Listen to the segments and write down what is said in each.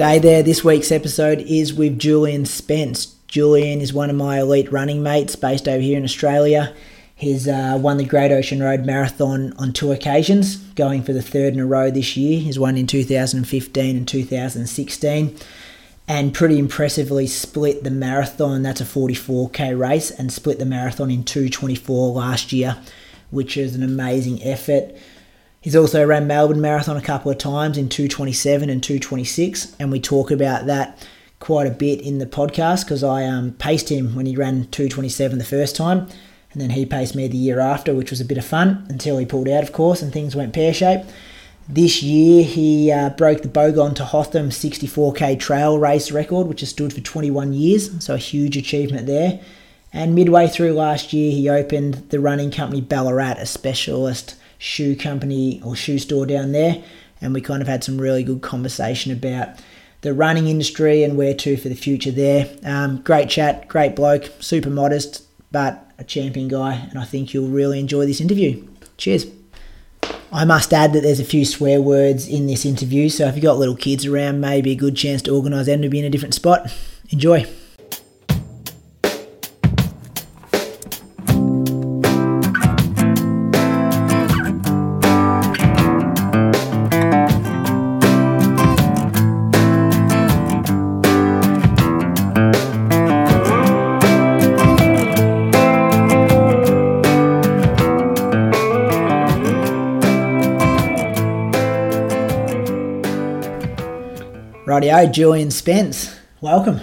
G'day there. This week's episode is with Julian Spence. Julian is one of my elite running mates based over here in Australia. He's uh, won the Great Ocean Road Marathon on two occasions, going for the third in a row this year. He's won in 2015 and 2016, and pretty impressively split the marathon. That's a 44k race, and split the marathon in 224 last year, which is an amazing effort. He's also ran Melbourne Marathon a couple of times in 227 and 226, and we talk about that quite a bit in the podcast because I um, paced him when he ran 227 the first time, and then he paced me the year after, which was a bit of fun until he pulled out, of course, and things went pear shaped. This year, he uh, broke the Bogong to Hotham 64k trail race record, which has stood for 21 years, so a huge achievement there. And midway through last year, he opened the running company Ballarat, a specialist shoe company or shoe store down there, and we kind of had some really good conversation about the running industry and where to for the future there. Um, great chat, great bloke, super modest, but a champion guy, and I think you'll really enjoy this interview. Cheers. I must add that there's a few swear words in this interview, so if you've got little kids around, maybe a good chance to organise them to be in a different spot. Enjoy. Julian Spence, welcome.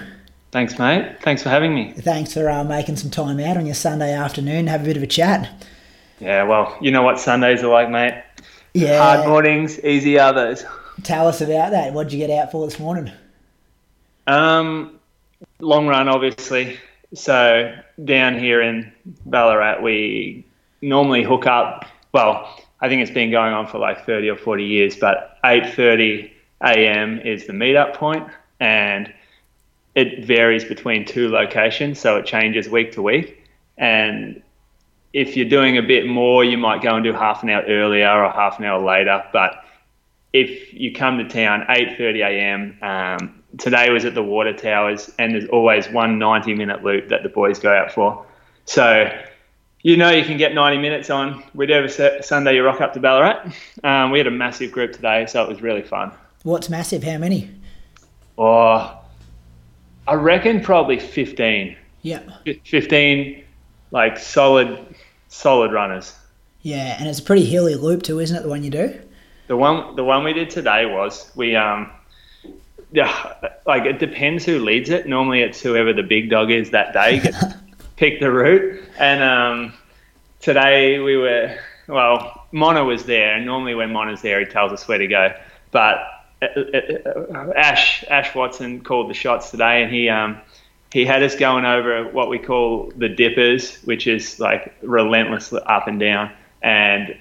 Thanks, mate. Thanks for having me. Thanks for uh, making some time out on your Sunday afternoon, have a bit of a chat. Yeah, well, you know what Sundays are like, mate. Yeah. Hard mornings, easy others. Tell us about that. What'd you get out for this morning? Um, long run, obviously. So down here in Ballarat, we normally hook up. Well, I think it's been going on for like 30 or 40 years, but 8:30 a.m. is the meetup point, and it varies between two locations, so it changes week to week. And if you're doing a bit more, you might go and do half an hour earlier or half an hour later. But if you come to town 8:30 a.m. Um, today was at the water towers, and there's always one 90-minute loop that the boys go out for. So you know you can get 90 minutes on We do whatever Sunday you rock up to Ballarat. Um, we had a massive group today, so it was really fun. What's massive? How many? Oh, I reckon probably 15. Yeah. 15 like solid solid runners. Yeah, and it's a pretty hilly loop too, isn't it? The one you do. The one the one we did today was we um yeah like it depends who leads it. Normally it's whoever the big dog is that day gets pick the route. And um today we were well Mona was there, and normally when Mona's there, he tells us where to go. But Ash Ash Watson called the shots today, and he um, he had us going over what we call the dippers, which is like relentless up and down, and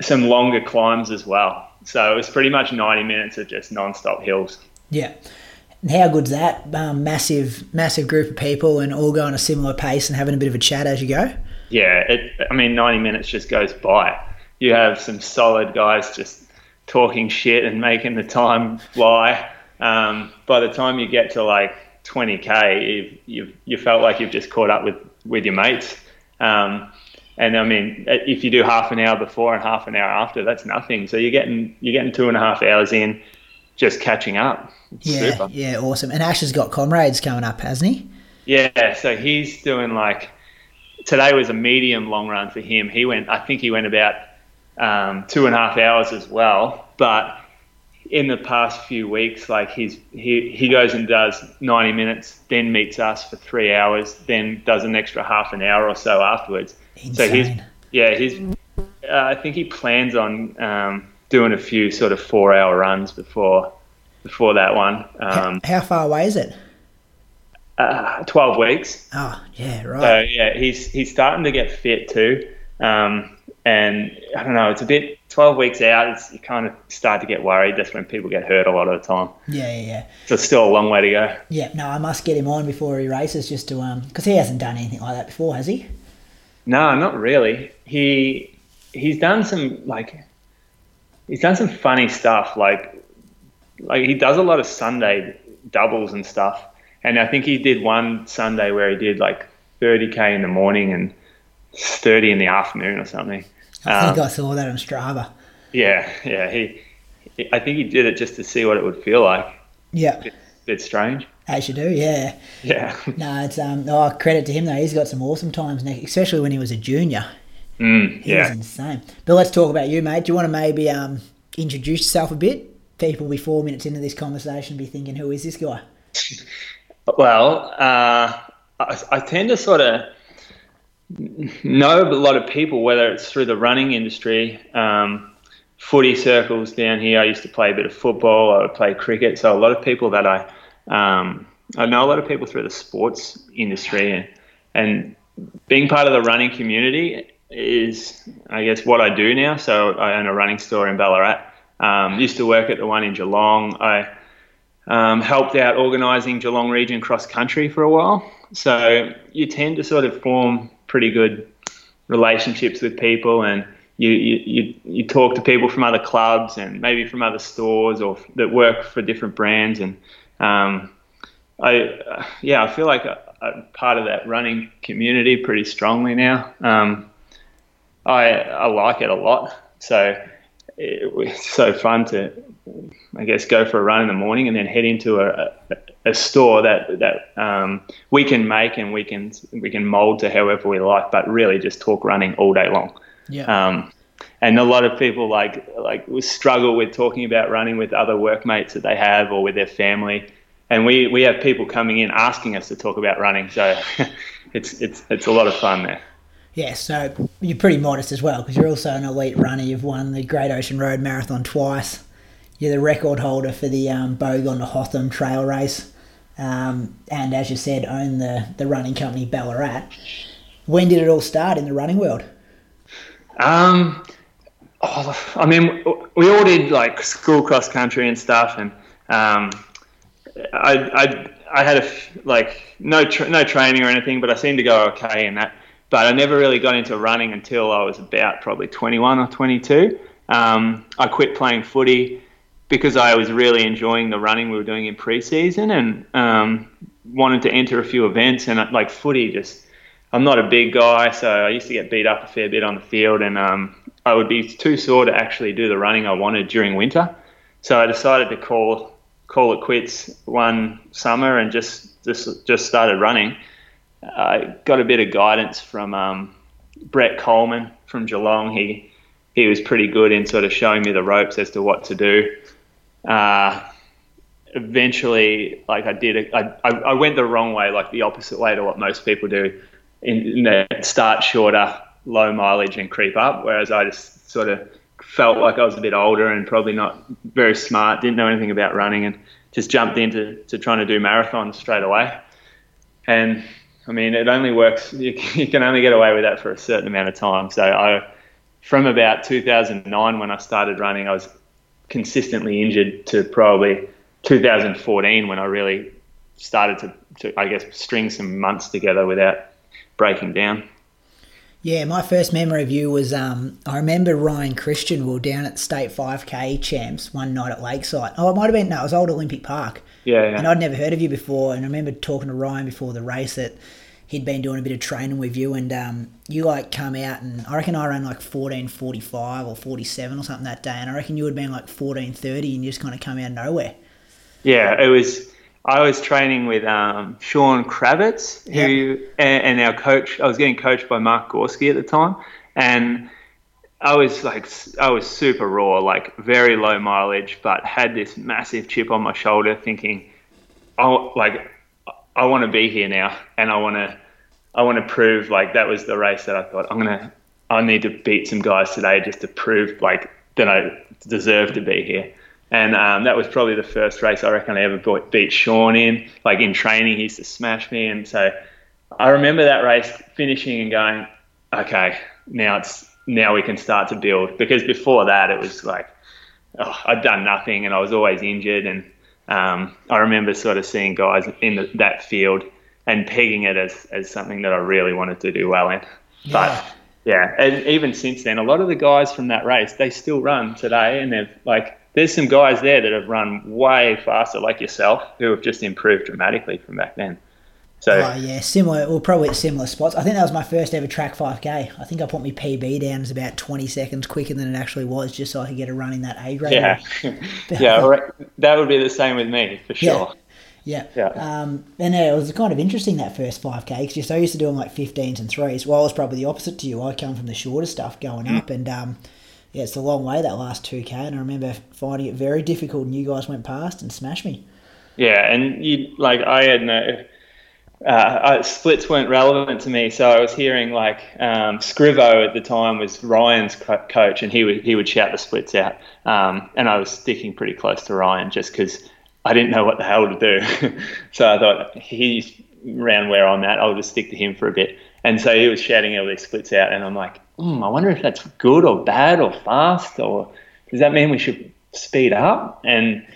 some longer climbs as well. So it was pretty much 90 minutes of just non-stop hills. Yeah. And how good's that? Um, massive, massive group of people and all going a similar pace and having a bit of a chat as you go. Yeah, it, I mean, 90 minutes just goes by. You have some solid guys just talking shit and making the time fly. Um, by the time you get to like 20k, you've, you've, you felt like you've just caught up with, with your mates. Um, and I mean, if you do half an hour before and half an hour after, that's nothing. So you're getting you're getting two and a half hours in. just catching up. It's Yeah, super. yeah, awesome. And Ash has got comrades coming up, hasn't he? Yeah, so he's doing like today was a medium long run for him. He went, I think he went about um, two and a half hours as well. But in the past few weeks, like he's he he goes and does 90 minutes, then meets us for three hours, then does an extra half an hour or so afterwards. Insane. So he's yeah he's uh, I think he plans on um, doing a few sort of four hour runs before before that one. Um, How far away is it? uh, 12 weeks. Oh, yeah, right. So yeah, he's he's starting to get fit too, um, and I don't know. It's a bit twelve weeks out. It's, you kind of start to get worried. That's when people get hurt a lot of the time. Yeah, yeah, yeah. So it's still a long way to go. Yeah, no, I must get him on before he races just to, um, because he hasn't done anything like that before, has he? No, not really. He he's done some like he's done some funny stuff. Like like he does a lot of Sunday doubles and stuff. And I think he did one Sunday where he did like 30k in the morning and 30 in the afternoon or something. I think Um, I saw that on Strava. Yeah, yeah. He, I think he did it just to see what it would feel like. Yeah, bit strange. as you do, yeah. Yeah. No, it's um. Oh, credit to him though. He's got some awesome times next, especially when he was a junior. Mm, He was yeah. insane. But let's talk about you, mate. Do you want to maybe um introduce yourself a bit? People be four minutes into this conversation be thinking, who is this guy? Well, uh, I, I tend to sort of know a lot of people, whether it's through the running industry, um, footy circles down here. I used to play a bit of football. I would play cricket. So a lot of people that I um, I know a lot of people through the sports industry, and, and being part of the running community is, I guess, what I do now. So I own a running store in Ballarat. Um, used to work at the one in Geelong. I um, helped out organising Geelong Region cross country for a while. So you tend to sort of form pretty good relationships with people, and you you, you, talk to people from other clubs and maybe from other stores or f- that work for different brands. And um, I uh, yeah, I feel like I, I'm part of that running community pretty strongly now. Um, I I like it a lot. So it was so fun to, I guess, go for a run in the morning and then head into a, a, a store that that um, we can make and we can we can mold to however we like, but really just talk running all day long. Yeah. Um, and a lot of people like like struggle with talking about running with other workmates that they have or with their family. And we, we have people coming in asking us to talk about running, so it's it's it's a lot of fun there. Yeah, so you're pretty modest as well because you're also an elite runner. You've won the Great Ocean Road Marathon twice. You're the record holder for the um, Bogong to Hotham trail race. Um, and as you said, own the, the running company Ballarat. When did it all start in the running world? Um, oh, I mean, we all did like school cross country and stuff, and um, I, I, I had a like no tra- no training or anything, but I seemed to go okay in that. But I never really got into running until I was about probably 21 or 22. Um, I quit playing footy because I was really enjoying the running we were doing in pre-season and um, wanted to enter a few events. And like footy, just I'm not a big guy, so I used to get beat up a fair bit on the field, and um, I would be too sore to actually do the running I wanted during winter. So I decided to call call it quits one summer and just just just started running. I got a bit of guidance from um, Brett Coleman from Geelong. He he was pretty good in sort of showing me the ropes as to what to do. Uh, eventually, like I did, it, I, I went the wrong way, like the opposite way to what most people do. In, in start shorter, low mileage, and creep up. Whereas I just sort of felt like I was a bit older and probably not very smart, didn't know anything about running, and just jumped into to trying to do marathons straight away. And I mean, it only works. You, you can only get away with that for a certain amount of time. So I, from about 2009 when I started running, I was consistently injured to probably 2014 when I really started to, to I guess, string some months together without breaking down. Yeah, my first memory of you was um, I remember Ryan Christian were down at State 5K champs one night at Lakeside. Oh, it might have been, no, it was Old Olympic Park. Yeah, yeah. And I'd never heard of you before. And I remember talking to Ryan before the race that he'd been doing a bit of training with you, and um, you like come out and I reckon I ran like fourteen forty five or forty seven or something that day, and I reckon you had been like fourteen thirty, and you just kind of come out of nowhere. Yeah, it was. I was training with um, Sean Kravitz, who Yeah. and, and our coach. I was getting coached by Mark Gorski at the time, and I was like, I was super raw, like very low mileage, but had this massive chip on my shoulder, thinking, oh, like I want to be here now, and I want to, I want to prove like that was the race that I thought I'm gonna, I need to beat some guys today just to prove like that I deserve to be here. And um, that was probably the first race I reckon I ever beat- Sean in. Like in training, he used to smash me, and so I remember that race finishing and going, okay, now it's now we can start to build. Because before that, it was like oh, I'd done nothing, and I was always injured. And um, I remember sort of seeing guys in the, that field and pegging it as as something that I really wanted to do well in. But yeah, and even since then, a lot of the guys from that race they still run today, and they've like there's some guys there that have run way faster, like yourself, who have just improved dramatically from back then. So Oh yeah, similar. Well, probably at similar spots. I think that was my first ever track 5k. I think I put my PB down as about 20 seconds quicker than it actually was, just so I could get a run in that A grade. yeah, yeah, right. that would be the same with me for sure. Yeah. Yeah. Um, and yeah, it was kind of interesting that first 5k because you're so used to doing like 15s and threes. Well, I was probably the opposite to you. I come from the shorter stuff going Mm. up, and um, yeah, it's a long way that last 2k. And I remember finding it very difficult, and you guys went past and smashed me. Yeah, and you like I had no uh, splits weren't relevant to me, so I was hearing like um, Scrivo at the time was Ryan's co- coach, and he would he would shout the splits out, um, and I was sticking pretty close to Ryan just because I didn't know what the hell to do. so I thought he's around where I'm at, I'll just stick to him for a bit. And so he was shouting all these splits out, and I'm like, hmm, I wonder if that's good or bad or fast, or does that mean we should speed up? And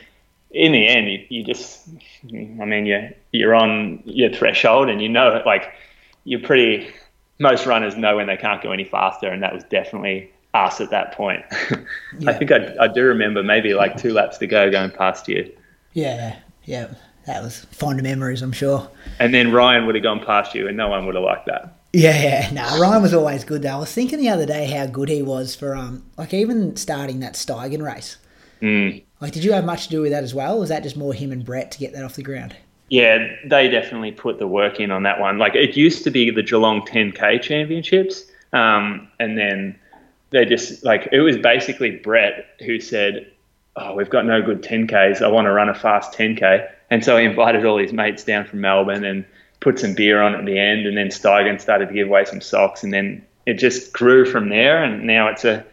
in the end, you, you just, I mean, you're, you're on your threshold and you know it, like, you're pretty, most runners know when they can't go any faster, and that was definitely us at that point. I think I, I do remember maybe like two laps to go going past you. Yeah, yeah, that was fond memories, I'm sure. And then Ryan would have gone past you, and no one would have liked that. Yeah, yeah. No, Ryan was always good though. I was thinking the other day how good he was for um like even starting that Steigen race. Mm. Like did you have much to do with that as well? Or was that just more him and Brett to get that off the ground? Yeah, they definitely put the work in on that one. Like it used to be the Geelong 10K championships, um, and then they just like it was basically Brett who said, "Oh, we've got no good 10Ks. I want to run a fast 10K," and so he invited all his mates down from Melbourne and put some beer on at the end, and then Steigen started to give away some socks, and then it just grew from there, and now it's a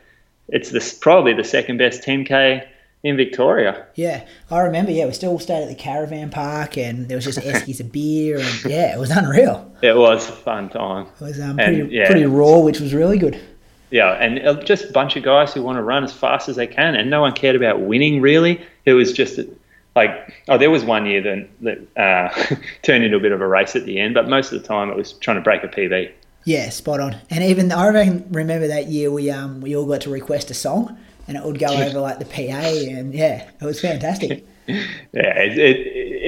it's this probably the second best 10K in Victoria. Yeah, I remember. Yeah, we still stayed at the caravan park, and there was just eskies of beer, and yeah, it was unreal. It was a fun time. It was um, And, yeah. pretty raw, which was really good. Yeah, and just a bunch of guys who want to run as fast as they can, and no one cared about winning really. It was just like, oh, there was one year that, that uh, turned into a bit of a race at the end, but most of the time it was trying to break a PB. Yeah, spot on. And even I remember that year we um we all got to request a song, and it would go over like the PA, and yeah, it was fantastic. Yeah, it, it,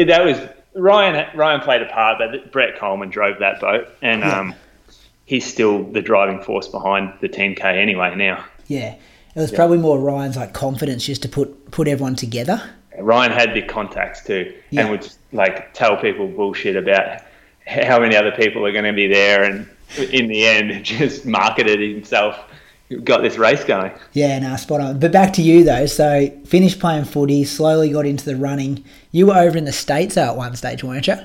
it, that was Ryan. Ryan played a part, but Brett Coleman drove that boat, and um, he's still the driving force behind the 10k anyway. Now, Yeah, it was probably more Ryan's like confidence just to put put everyone together. Ryan had the contacts too, Yeah. and would like tell people bullshit about how many other people are going to be there, and in the end, just marketed himself, got this race going. Yeah, no, spot on. But back to you though. So finished playing footy, slowly got into the running. You were over in the states at one stage, weren't you?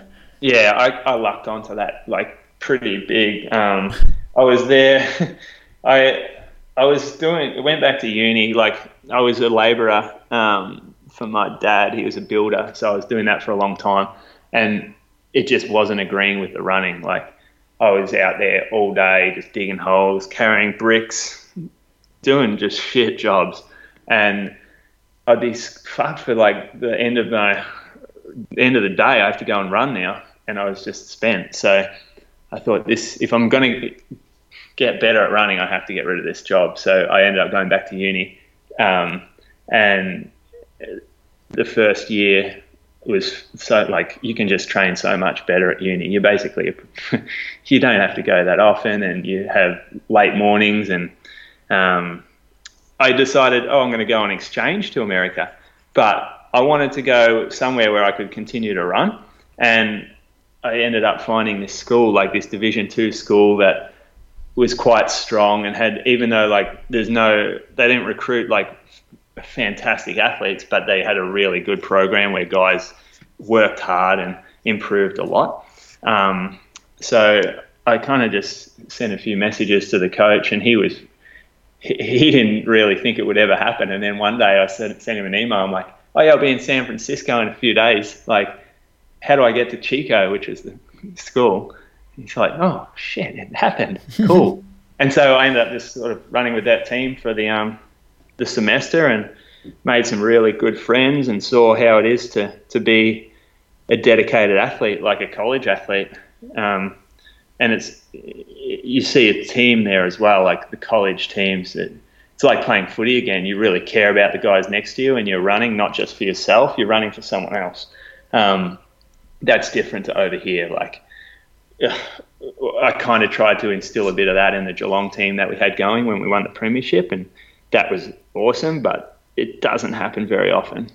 Yeah, I, I lucked onto that like pretty big. Um, I was there. I I was doing. Went back to uni. Like I was a labourer um, for my dad. He was a builder, so I was doing that for a long time, and it just wasn't agreeing with the running. Like I was out there all day, just digging holes, carrying bricks, doing just shit jobs, and I'd be fucked for like the end of my end of the day. I have to go and run now, and I was just spent. So I thought this: if I'm going to get better at running, I have to get rid of this job. So I ended up going back to uni, um, and the first year was so like you can just train so much better at uni. You basically you don't have to go that often, and you have late mornings. And um, I decided, oh, I'm going to go on exchange to America, but I wanted to go somewhere where I could continue to run, and I ended up finding this school, like this Division two school that was quite strong and had even though like there's no they didn't recruit like fantastic athletes, but they had a really good program where guys worked hard and improved a lot. Um, so I kind of just sent a few messages to the coach, and he was he, didn't really think it would ever happen. And then one day I sent, sent him an email. I'm like, "Oh yeah, I'll be in San Francisco in a few days. Like, how do I get to Chico, which is the school?" He's like, "Oh shit, it happened. Cool." and so I ended up just sort of running with that team for the um, the semester and made some really good friends and saw how it is to to be a dedicated athlete, like a college athlete. Um, and it's you see a team there as well, like the college teams. That, it's like playing footy again. You really care about the guys next to you, and you're running not just for yourself. You're running for someone else. Um, that's different to over here. Like I kind of tried to instill a bit of that in the Geelong team that we had going when we won the premiership, and that was awesome, but it doesn't happen very often.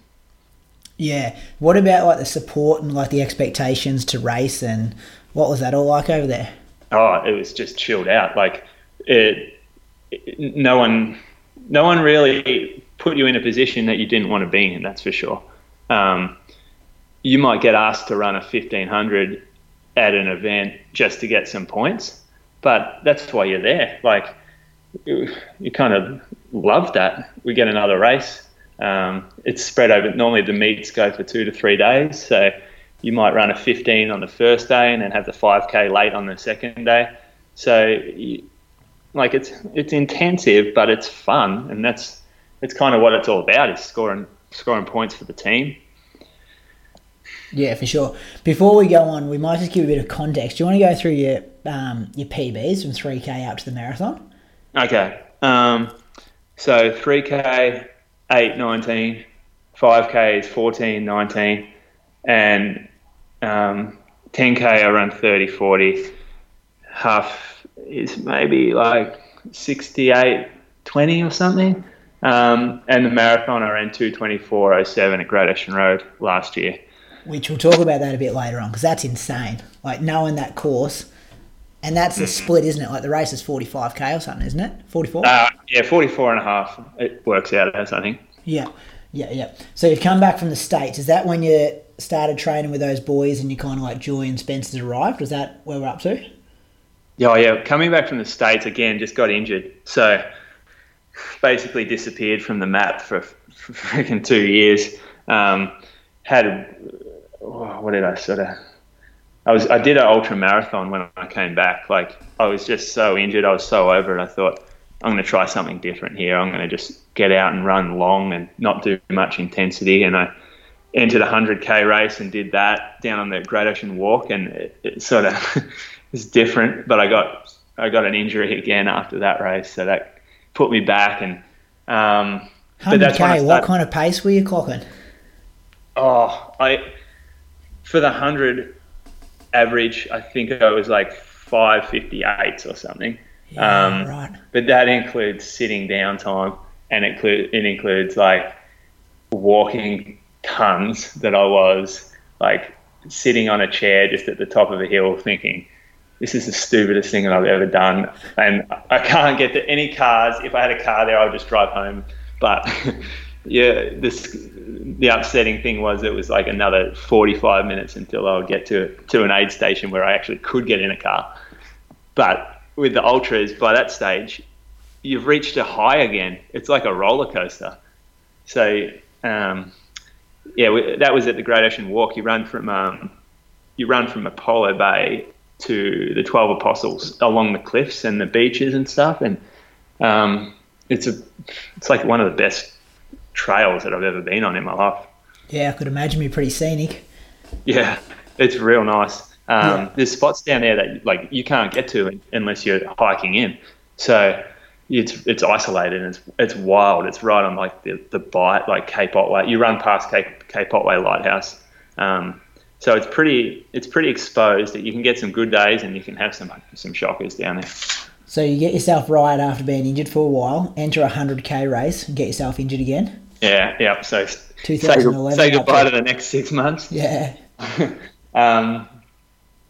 Yeah. What about like the support and like the expectations to race and what was that all like over there? Oh, it was just chilled out. Like it, it no one, no one really put you in a position that you didn't want to be in. That's for sure. Um, you might get asked to run a 1500 at an event just to get some points, but that's why you're there. Like you, kind of love that. We get another race. Um, it's spread over. Normally the meets go for two to three days, so you might run a 15 on the first day and then have the 5k late on the second day. So, you, like it's it's intensive, but it's fun, and that's it's kind of what it's all about is scoring scoring points for the team. Yeah, for sure. Before we go on, we might just give a bit of context. Do you want to go through your um, your PBs from 3K up to the marathon? Okay. Um, so 3K, 8, 19, 5K is 14, 19, and um, 10K I run 30, 40. Half is maybe like 68, 20 or something. Um, and the marathon I ran 224.07 at Great Ocean Road last year. Which we'll talk about that a bit later on because that's insane. Like knowing that course and that's the mm. split, isn't it? Like the race is 45k or something, isn't it? 44? Uh, yeah, 44 and a half. It works out as, I think. Yeah, yeah, yeah. So you've come back from the States. Is that when you started training with those boys and you kind of like Julian Spence's arrived? Was that where we're up to? Yeah, oh, yeah. Coming back from the States again, just got injured. So basically disappeared from the map for, for freaking two years. Um, had, oh, what did I sort of I was I did an ultra marathon when I came back. Like I was just so injured, I was so over it. I thought I'm going to try something different here. I'm going to just get out and run long and not do much intensity. And I entered a 100k race and did that down on the Great Ocean Walk, and it, it sort of was different. But I got I got an injury again after that race, so that put me back. And um, 100k, what kind of pace were you clocking? Oh, I for the hundred average, I think I was like 558 or something. Yeah, um, right. But that includes sitting down time and it, it includes like walking tons that I was like sitting on a chair just at the top of a hill thinking, this is the stupidest thing that I've ever done. And I can't get to any cars. If I had a car there, I'd just drive home. But yeah, this the upsetting thing was it was like another 45 minutes until I would get to to an aid station where I actually could get in a car. But with the ultras, by that stage, you've reached a high again. It's like a roller coaster. So um, yeah, we, that was at the Great Ocean Walk. You run from um, you run from Apollo Bay to the Twelve Apostles along the cliffs and the beaches and stuff, and um, it's a it's like one of the best trails that I've ever been on in my life. Yeah, I could imagine be pretty scenic. Yeah, it's real nice. Um, yeah. There's spots down there that like you can't get to unless you're hiking in. So it's it's isolated and it's it's wild. It's right on like the the bight, like Cape Otway. You run past Cape Cape Otway Lighthouse, Um, so it's pretty it's pretty exposed that you can get some good days and you can have some some shockers down there. So you get yourself right after being injured for a while, enter a 100k race, and get yourself injured again. Yeah, yeah. So say, say goodbye to the next six months. Yeah. Um,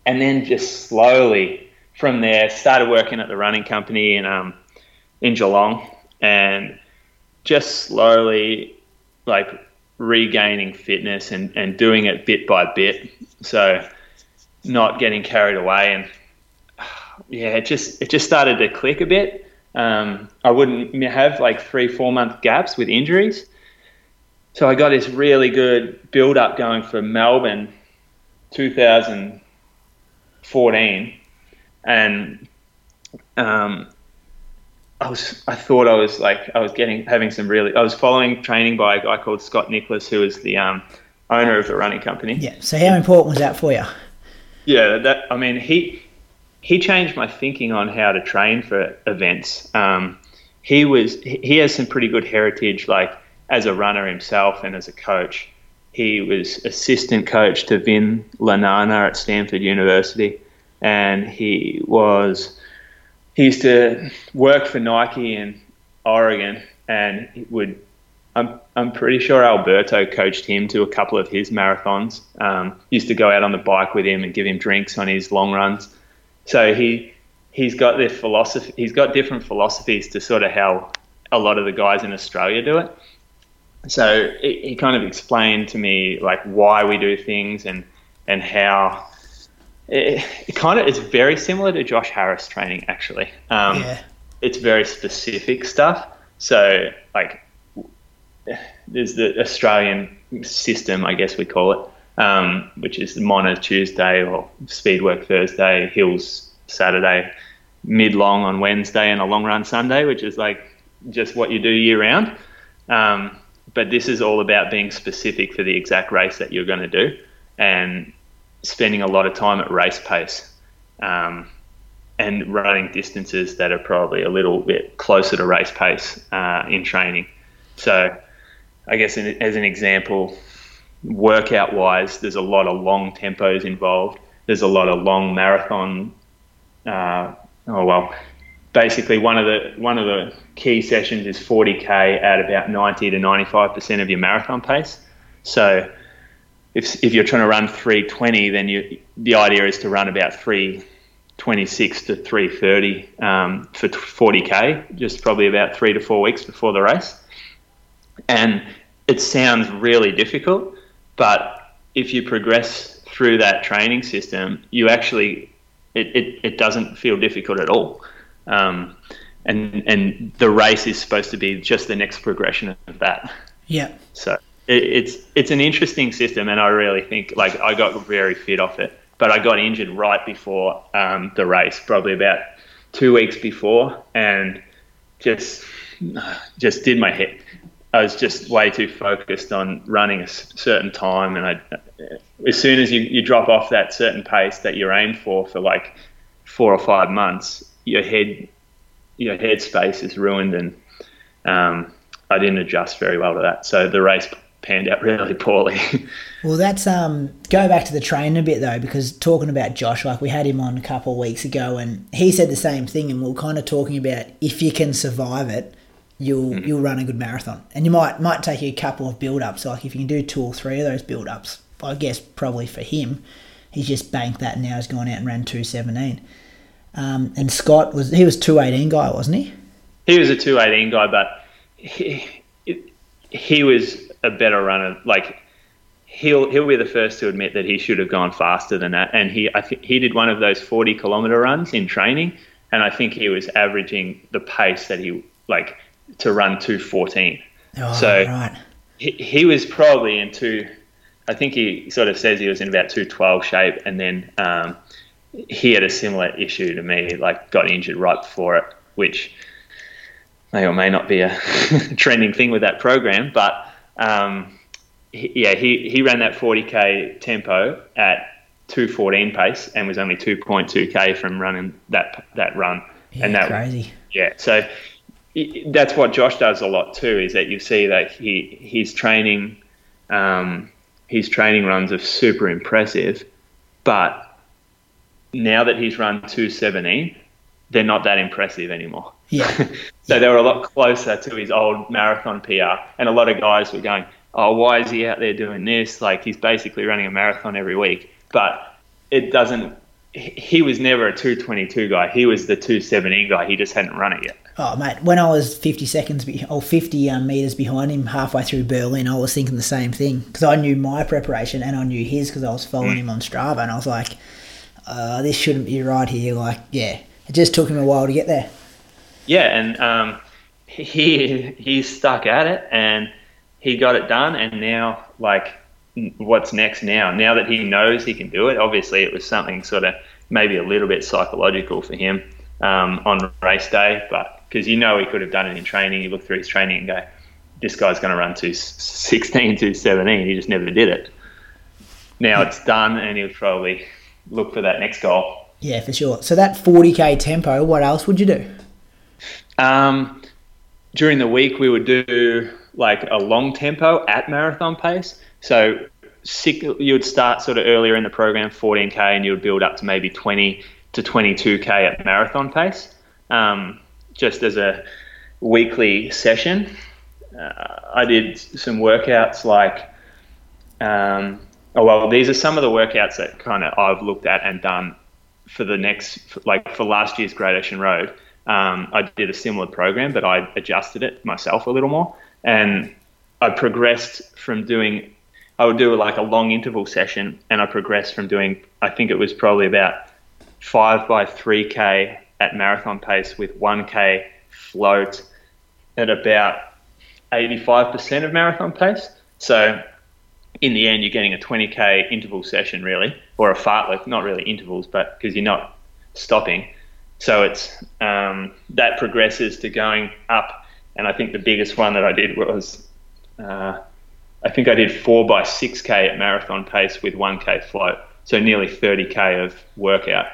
and then just slowly from there, started working at the running company in um, in Geelong, and just slowly like regaining fitness and, and doing it bit by bit. So not getting carried away and yeah, it just it just started to click a bit. Um, I wouldn't have like three four month gaps with injuries. So I got this really good build up going for Melbourne 2014 and um, I was I thought I was like I was getting having some really I was following training by a guy called Scott Nicholas who is the um, owner of the running company. Yeah. So how important was that for you? Yeah, that I mean he he changed my thinking on how to train for events. Um, he was he has some pretty good heritage like as a runner himself and as a coach. He was assistant coach to Vin Lananna at Stanford University, and he was he used to work for Nike in Oregon, and would. I'm I'm pretty sure Alberto coached him to a couple of his marathons. Um, used to go out on the bike with him and give him drinks on his long runs. So he he's got this philosophy. He's got different philosophies to sort of how a lot of the guys in Australia do it. So he, kind of explained to me like why we do things and and how it, it kind of it's very similar to Josh Harris training actually. Um, Yeah. It's very specific stuff. So like there's the Australian system, I guess we call it, um, which is Mona Tuesday or Speed Work Thursday, Hills Saturday, mid long on Wednesday, and a long run Sunday, which is like just what you do year round. Um, but this is all about being specific for the exact race that you're going to do and spending a lot of time at race pace um, and running distances that are probably a little bit closer to race pace uh, in training. So, I guess in, as an example, workout wise, there's a lot of long tempos involved. There's a lot of long marathon. Uh, oh well, basically one of the one of the key sessions is 40k at about 90 to 95 percent of your marathon pace. So if if you're trying to run 320, then you the idea is to run about 326 to 330 um, for 40k, just probably about three to four weeks before the race. And it sounds really difficult, but if you progress through that training system, you actually it, it, it doesn't feel difficult at all. Um, and and the race is supposed to be just the next progression of that. Yeah. So it, it's it's an interesting system, and I really think like I got very fit off it, but I got injured right before um, the race, probably about two weeks before, and just just did my head. I was just way too focused on running a certain time, and I, as soon as you, you drop off that certain pace that you're aimed for for like four or five months, your head your head space is ruined, and um, I didn't adjust very well to that. So the race panned out really poorly. Well, that's um go back to the training a bit though, because talking about Josh, like we had him on a couple of weeks ago, and he said the same thing, and we are kind of talking about if you can survive it, you'll you'll run a good marathon, and you might might take you a couple of build ups, like if you can do two or three of those build ups. I guess probably for him, he's just banked that and now he's gone out and ran two seventeen. Um, and Scott was he was two eighteen guy, wasn't he? he was a 218 guy, but he, he was a better runner. Like he'll he'll be the first to admit that he should have gone faster than that. And he I think he did one of those 40 kilometer runs in training, and I think he was averaging the pace that he like to run 214. Oh, So- right. He, he was probably in two. I think he sort of says he was in about 212 shape, and then um, he had a similar issue to me, like got injured right before it, which may or may not be a trending thing with that program. But um, he, yeah, he, he ran that 40k tempo at 214 pace and was only 2.2k from running that that run. Yeah, and that crazy. yeah, so that's what Josh does a lot too. Is that you see that he he's training um, his training runs are super impressive, but now that he's run 217, they're not that impressive anymore. Yeah. so they were a lot closer to his old marathon PR. And a lot of guys were going, oh, why is he out there doing this? Like he's basically running a marathon every week. But it doesn't, he was never a 222 guy. He was the 217 guy. He just hadn't run it yet. Oh, mate, when I was 50 seconds be- or 50 um, metres behind him halfway through Berlin, I was thinking the same thing because I knew my preparation and I knew his because I was following him on Strava and I was like, uh, this shouldn't be right here. Like, yeah, it just took him a while to get there. Yeah, and um, he he stuck at it and he got it done. And now, like, what's next now? Now that he knows he can do it, obviously it was something sort of maybe a little bit psychological for him um, on race day, but because you know he could have done it in training, you look through his training and go, this guy's going to run to 16 to 17. He just never did it. Now it's done, and he'll probably look for that next goal. Yeah, for sure. So that 40k tempo, what else would you do? Um, during the week, we would do like a long tempo at marathon pace. So six, you would start sort of earlier in the program, 14k, and you would build up to maybe 20 to 22k at marathon pace, um, just as a weekly session. Uh, I did some workouts like, um, oh well, these are some of the workouts that kind of I've looked at and done for the next, like for last year's Ocean Road. Um, I did a similar program, but I adjusted it myself a little more, and I progressed from doing. I would do like a long interval session, and I progressed from doing. I think it was probably about five by three k at marathon pace with one k float at about 85% of marathon pace. So in the end, you're getting a 20k interval session, really, or a fartlek, not really intervals, but because you're not stopping. So it's um, that progresses to going up, and I think the biggest one that I did was, uh, I think I did four by six k at marathon pace with one k float, so nearly 30k of workout.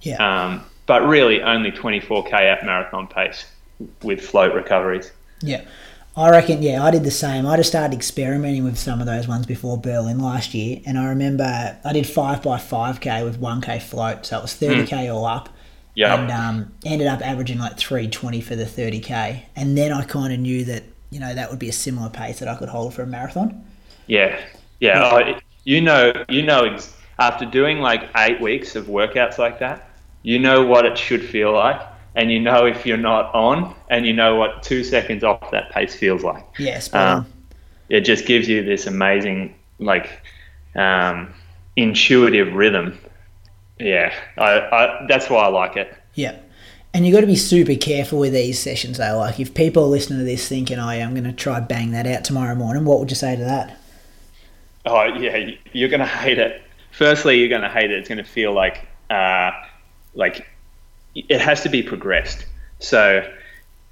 Yeah. Um, but really only 24k at marathon pace with float recoveries. Yeah. I reckon, yeah, I did the same. I just started experimenting with some of those ones before Berlin last year, and I remember I did five by five k with one k float, so it was thirty k all up. Yeah. and um, ended up averaging like three twenty for the thirty k, and then I kind of knew that you know that would be a similar pace that I could hold for a marathon. Yeah, yeah. I, you know, you know, ex- after doing like eight weeks of workouts like that, you know what it should feel like, and you know if you're not on, and you know what two seconds off that pace feels like. Yeah. Um, it just gives you this amazing, like, um, intuitive rhythm. Yeah, I, I, that's why I like it. Yeah. And you've got to be super careful with these sessions, though. Like, if people are listening to this thinking, "Oh, yeah, I'm going to try bang that out tomorrow morning," what would you say to that? Oh yeah, you're gonna hate it. Firstly, you're gonna hate it. It's gonna feel like uh, like it has to be progressed. So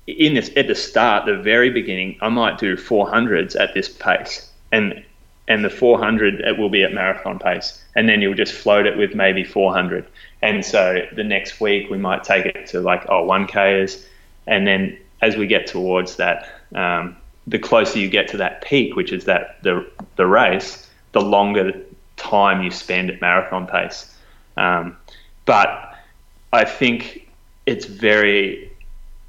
in this at the start, the very beginning, I might do 400s at this pace, and and the 400 it will be at marathon pace, and then you'll just float it with maybe 400. And so the next week we might take it to like oh 1k's, and then as we get towards that, um, the closer you get to that peak, which is that the the race, the longer time you spend at marathon pace. Um, but I think it's very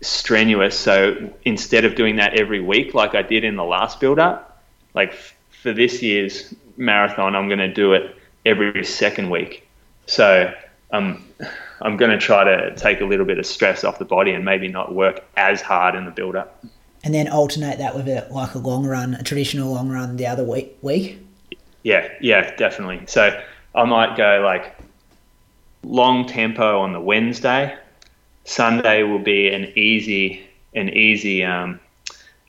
strenuous. So instead of doing that every week like I did in the last build up, like f- for this year's marathon, I'm going to do it every second week. So um, I'm going to try to take a little bit of stress off the body and maybe not work as hard in the build up. And then alternate that with a like a long run, a traditional long run the other week. Week. Yeah, yeah, definitely. So I might go like long tempo on the Wednesday. Sunday will be an easy, an easy um,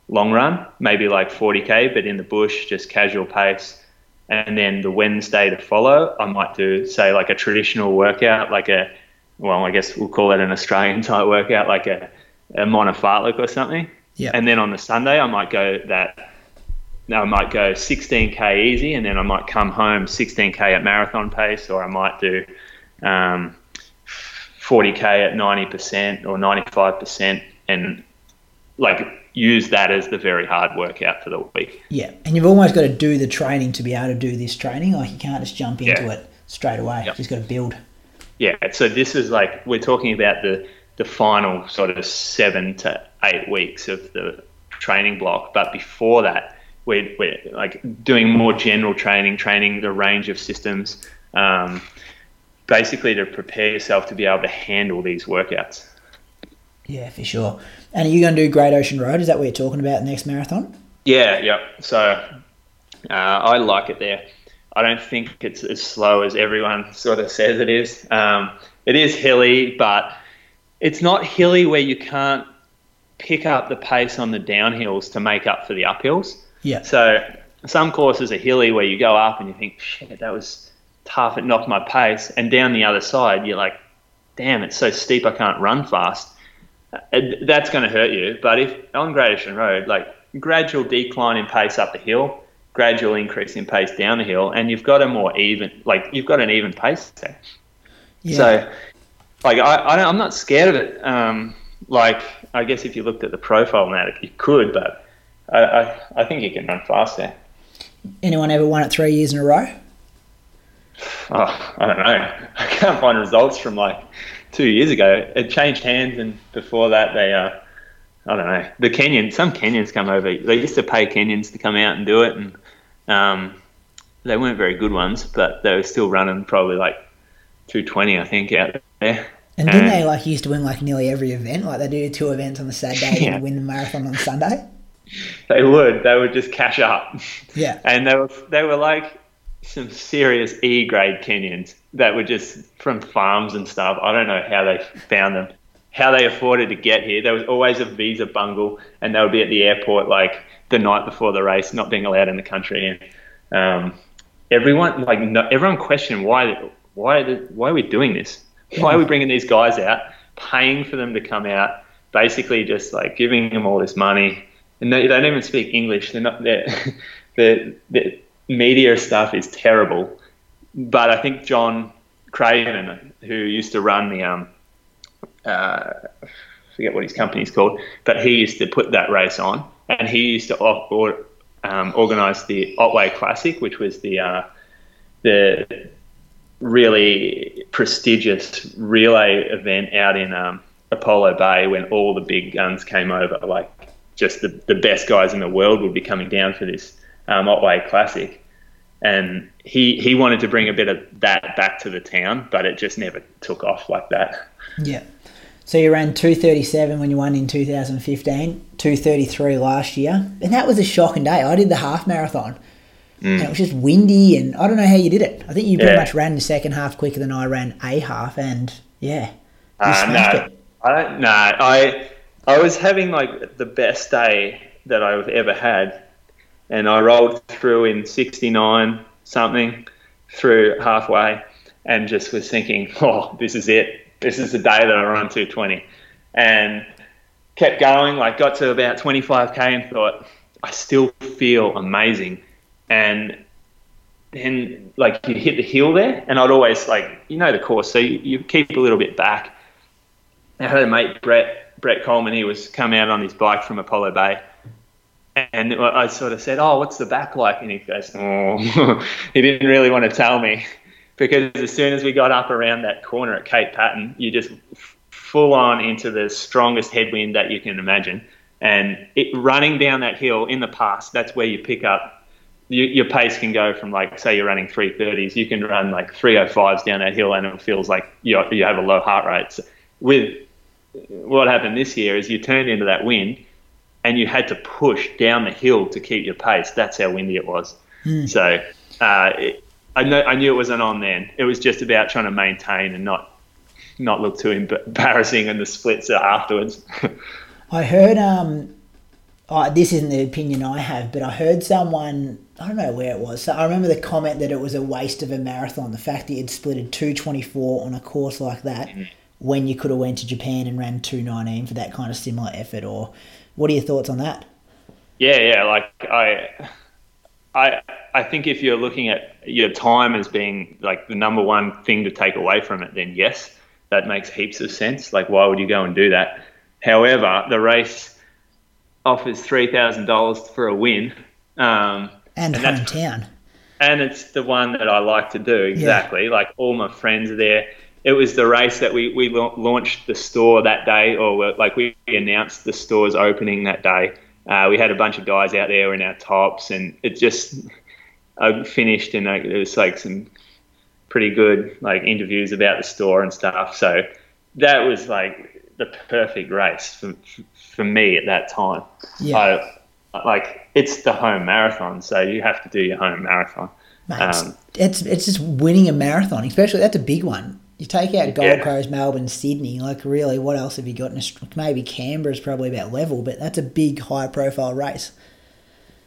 long run, maybe like 40k, but in the bush, just casual pace. And then the Wednesday to follow, I might do say like a traditional workout, like a, well, I guess we'll call it an Australian type workout, like a, a Mona fartlek or something. Yeah. And then on the Sunday, I might go that I might go 16k easy, and then I might come home 16k at marathon pace, or I might do um, 40k at 90% or 95%, and like use that as the very hard workout for the week. Yeah, and you've almost got to do the training to be able to do this training. Like you can't just jump into Yeah. it straight away. Yep. You just got to build. Yeah, so this is like we're talking about the the final sort of seven to eight weeks of the training block, but before that, we're, we're like doing more general training, training the range of systems, um, basically to prepare yourself to be able to handle these workouts. Yeah, for sure. And are you going to do Great Ocean Road? Is that what you're talking about next marathon? Yeah, yeah. So uh, I like it there. I don't think it's as slow as everyone sort of says it is. Um, it is hilly, but it's not hilly where you can't pick up the pace on the downhills to make up for the uphills. Yeah. So some courses are hilly where you go up and you think, shit, that was tough. It knocked my pace. And down the other side, you're like, damn, it's so steep I can't run fast. Uh, That's going to hurt you. But if on Great Ocean Road, like gradual decline in pace up the hill, gradual increase in pace down the hill, and you've got a more even, like you've got an even pace there. Yeah. So, like, I, I don't, I'm not scared of it. Um, like, I guess if you looked at the profile now, you could, but I, I, I think you can run fast there. Anyone ever won it three years in a row? Oh, I don't know. I can't find results from like two years ago. It changed hands, and before that, they, uh, I don't know. The Kenyans, some Kenyans come over. They used to pay Kenyans to come out and do it, and um, they weren't very good ones, but they were still running probably like 220, I think, out there. And didn't And- they like used to win like nearly every event? Like they do two events on the Saturday Yeah. and win the marathon on Sunday. They would. They would just cash up. Yeah. and they were they were like some serious E grade Kenyans that were just from farms and stuff. I don't know how they found them, how they afforded to get here. There was always a visa bungle, and they would be at the airport like the night before the race, not being allowed in the country. And um, everyone like no, everyone questioned why why why are we doing this? Why are we bringing these guys out, paying for them to come out, basically just like giving them all this money, and they, they don't even speak English. They're not they're, the the media stuff is terrible. But I think John Craven, who used to run the um, uh, forget what his company's called, but he used to put that race on, and he used to or, um, organise the Otway Classic, which was the uh, the really prestigious relay event out in um, Apollo Bay when all the big guns came over. Like just the, the best guys in the world would be coming down for this um, Otway Classic. And he, he wanted to bring a bit of that back to the town, but it just never took off like that. Yeah. So you ran 237 when you won in 2015, 233 last year. And that was a shocking day. I did the half marathon. And it was just windy and I don't know how you did it. I think you pretty Yeah. much ran the second half quicker than I ran a half and yeah. You Uh, no, it. I don't. No, I I was having like the best day that I've ever had, and I rolled through in '69 something through halfway, and just was thinking, oh, this is it. This is the day that I run 220, and kept going. Like got to about 25k and thought, I still feel amazing, and then like you hit the hill there, and I'd always like you know the course, so you, you keep a little bit back. I had a mate Brett Brett Coleman. He was come out on his bike from Apollo Bay, and I sort of said, "Oh, what's the back like?" And he goes, "Oh," he didn't really want to tell me because as soon as we got up around that corner at Cape Patton, you just full on into the strongest headwind that you can imagine, and it, running down that hill in the past, that's where you pick up you, your pace can go from like say you're running 330s you can run like 305s down that hill and it feels like you, you have a low heart rate. So with what happened this year is you turned into that wind and you had to push down the hill to keep your pace that's how windy it was so uh, it, I, know, I knew it wasn't on then it was just about trying to maintain and not not look too embarrassing in the splits afterwards I heard um oh, this isn't the opinion I have, but I heard someone I don't know where it was. So I remember the comment that it was a waste of a marathon. The fact that you'd splitted two twenty four on a course like that when you could have went to Japan and ran two nineteen for that kind of similar effort. Or what are your thoughts on that? Yeah, yeah. Like I, I, I think if you're looking at your time as being like the number one thing to take away from it, then yes, that makes heaps of sense. Like, why would you go and do that? However, the race, offers three thousand dollars for a win. Um, And, And hometown. and it's the one that I like to do exactly. Like all my friends are there. It was the race that we we launched the store that day, or like we announced the store's opening that day. Uh, we had a bunch of guys out there in our tops, and it just I finished, and like, it was like some pretty good like interviews about the store and stuff. So that was like the perfect race for for me at that time. Yeah. I, like it's the home marathon, so you have to do your home marathon. Mate, it's- Um, it's it's just winning a marathon, especially that's a big one. You take out Gold Yeah. Coast, Melbourne, Sydney. Like, really, what else have you got? in Maybe Canberra's probably about level, but that's a big, high-profile race.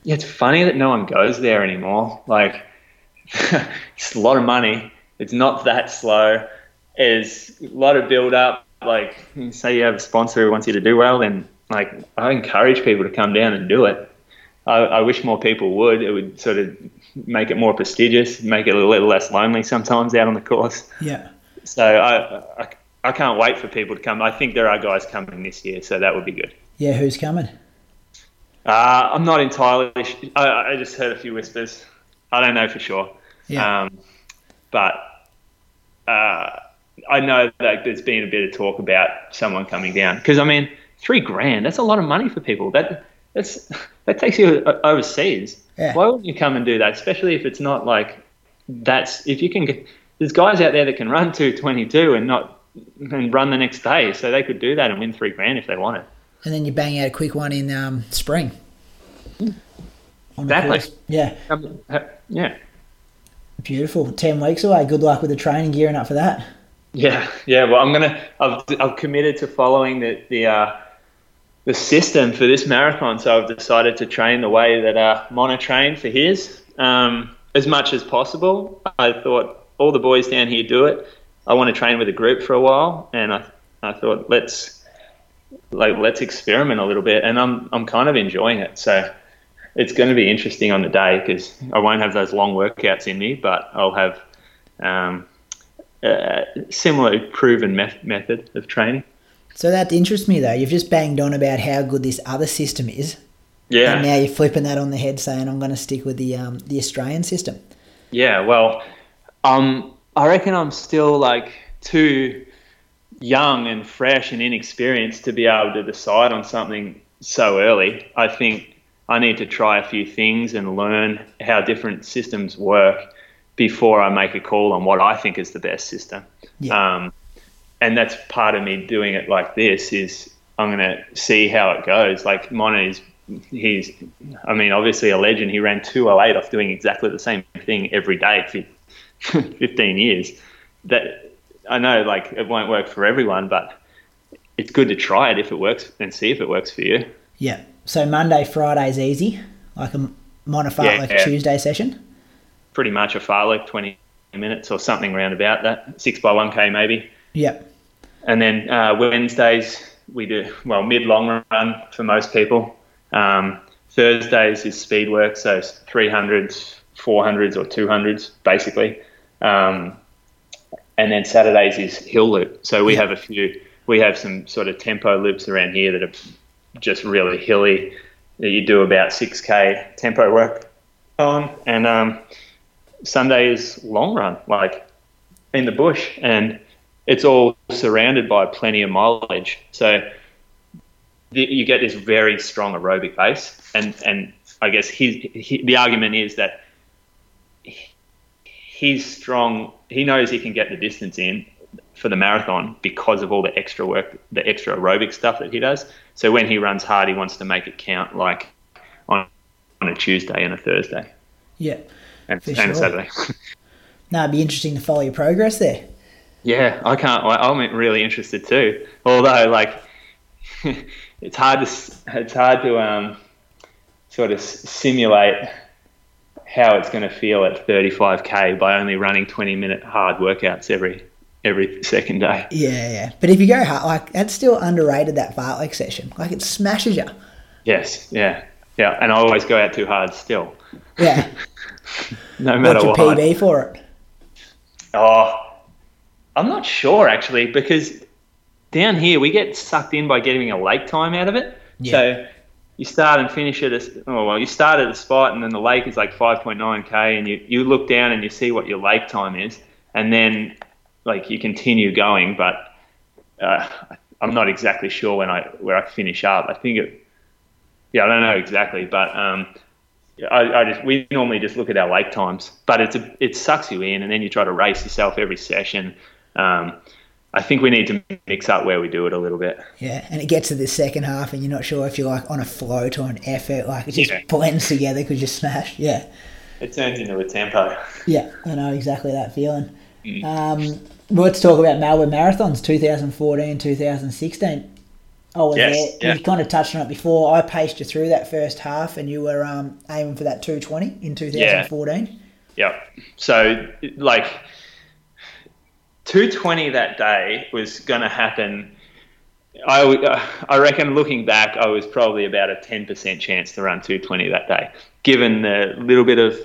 Yeah, it's funny that no one goes there anymore. Like, it's a lot of money. It's not that slow. There's a lot of build up. Like, say you have a sponsor who wants you to do well, then like I encourage people to come down and do it. I, I wish more people would. It would sort of make it more prestigious, make it a little less lonely sometimes out on the course. Yeah. So I, I, I can't wait for people to come. I think there are guys coming this year, so that would be good. Yeah, who's coming? Uh, I'm not entirely. Sh- I, I just heard a few whispers. I don't know for sure. Yeah. Um, but uh, I know that there's been a bit of talk about someone coming down because I mean, three grand. That's a lot of money for people. That that's that takes you overseas. Yeah. Why wouldn't you come and do that? Especially if it's not like that's if you can. There's guys out there that can run 222 and not and run the next day, so they could do that and win three grand if they wanted. And then you bang out a quick one in um, spring. Exactly. Yeah, Um, uh, yeah. beautiful. Ten weeks away. Good luck with the training, gearing up for that. Yeah, yeah. Well, I'm gonna. I've, I've committed to following the the uh, the system for this marathon. So I've decided to train the way that uh, Mona trained for his um, as much as possible. I thought all the boys down here do it. I want to train with a group for a while, and I I thought let's like let's experiment a little bit, and I'm I'm kind of enjoying it. So it's going to be interesting on the day because I won't have those long workouts in me, but I'll have. Um, uh, similar proven meth- method of training. So that interests me though. You've just banged on about how good this other system is, Yeah, and now you're flipping that on the head, saying I'm going to stick with the um, the Australian system. yeah. Well, um, I reckon I'm still like too young and fresh and inexperienced to be able to decide on something so early. I think I need to try a few things and learn how different systems work before I make a call on what I think is the best system. Yeah. Um, and that's part of me doing it like this is I'm going to see how it goes. Like Mona is, he's, I mean, obviously a legend. He ran 208 off doing exactly the same thing every day for 15 years. That I know, like it won't work for everyone, but it's good to try it if it works and see if it works for you. Yeah. So Monday, Friday's easy, like a monofart, Yeah. like a Tuesday session. Pretty much a fartlek, 20 minutes or something around about that, six by 1k maybe. Yep. And then uh, Wednesdays we do well mid long run for most people. Um, Thursdays is speed work, so 300s, 400s, or 200s basically. Um, and then Saturdays is hill loop. So we have a few. We have some sort of tempo loops around here that are just really hilly. That you do about 6k tempo work on, and um, Sunday is long run, like in the bush, and it's all surrounded by plenty of mileage. So you get this very strong aerobic base, and and I guess his, he, the argument is that he's strong. He knows he can get the distance in for the marathon because of all the extra work, the extra aerobic stuff that he does. So when he runs hard, he wants to make it count, like on on a Tuesday and a Thursday Yeah. and, and sure. a Saturday. No, it'd be interesting to follow your progress there. Yeah, I can't. I- I'm really interested too. Although, like, it's hard to it's hard to um, sort of simulate how it's going to feel at 35k by only running 20 minute hard workouts every every second day. Yeah, yeah. But if you go hard, like that's still underrated that fartlek session. Like it smashes you. Yes, yeah, yeah. And I always go out too hard still, Yeah. no matter What's your what. PB for it? Oh, I'm not sure actually because down here we get sucked in by getting a lake time out of it. Yeah. So you start and finish at a oh well you start at a spot and then the lake is like 5.9k and you, you look down and you see what your lake time is and then like you continue going but uh, I'm not exactly sure when I where I finish up. I think it yeah I don't know exactly but um, I, I just we normally just look at our lake times but it's a, it sucks you in and then you try to race yourself every session. Um, I think we need to mix up where we do it a little bit. Yeah, and it gets to the second half, and you're not sure if you're like on a float or an effort. Like it just Yeah. blends together because you smash. Yeah, It turns into a tempo. yeah, I know exactly that feeling. Um, well, let's talk about Melbourne Marathons 2014, 2016. I was Yes, there. yeah. You kind of touched on it before. I paced you through that first half, and you were um, aiming for that 220 in 2014. Yeah. Yep. So like 220 that day was going to happen. I, uh, I reckon looking back, I was probably about a 10% chance to run 220 that day, given the little bit of,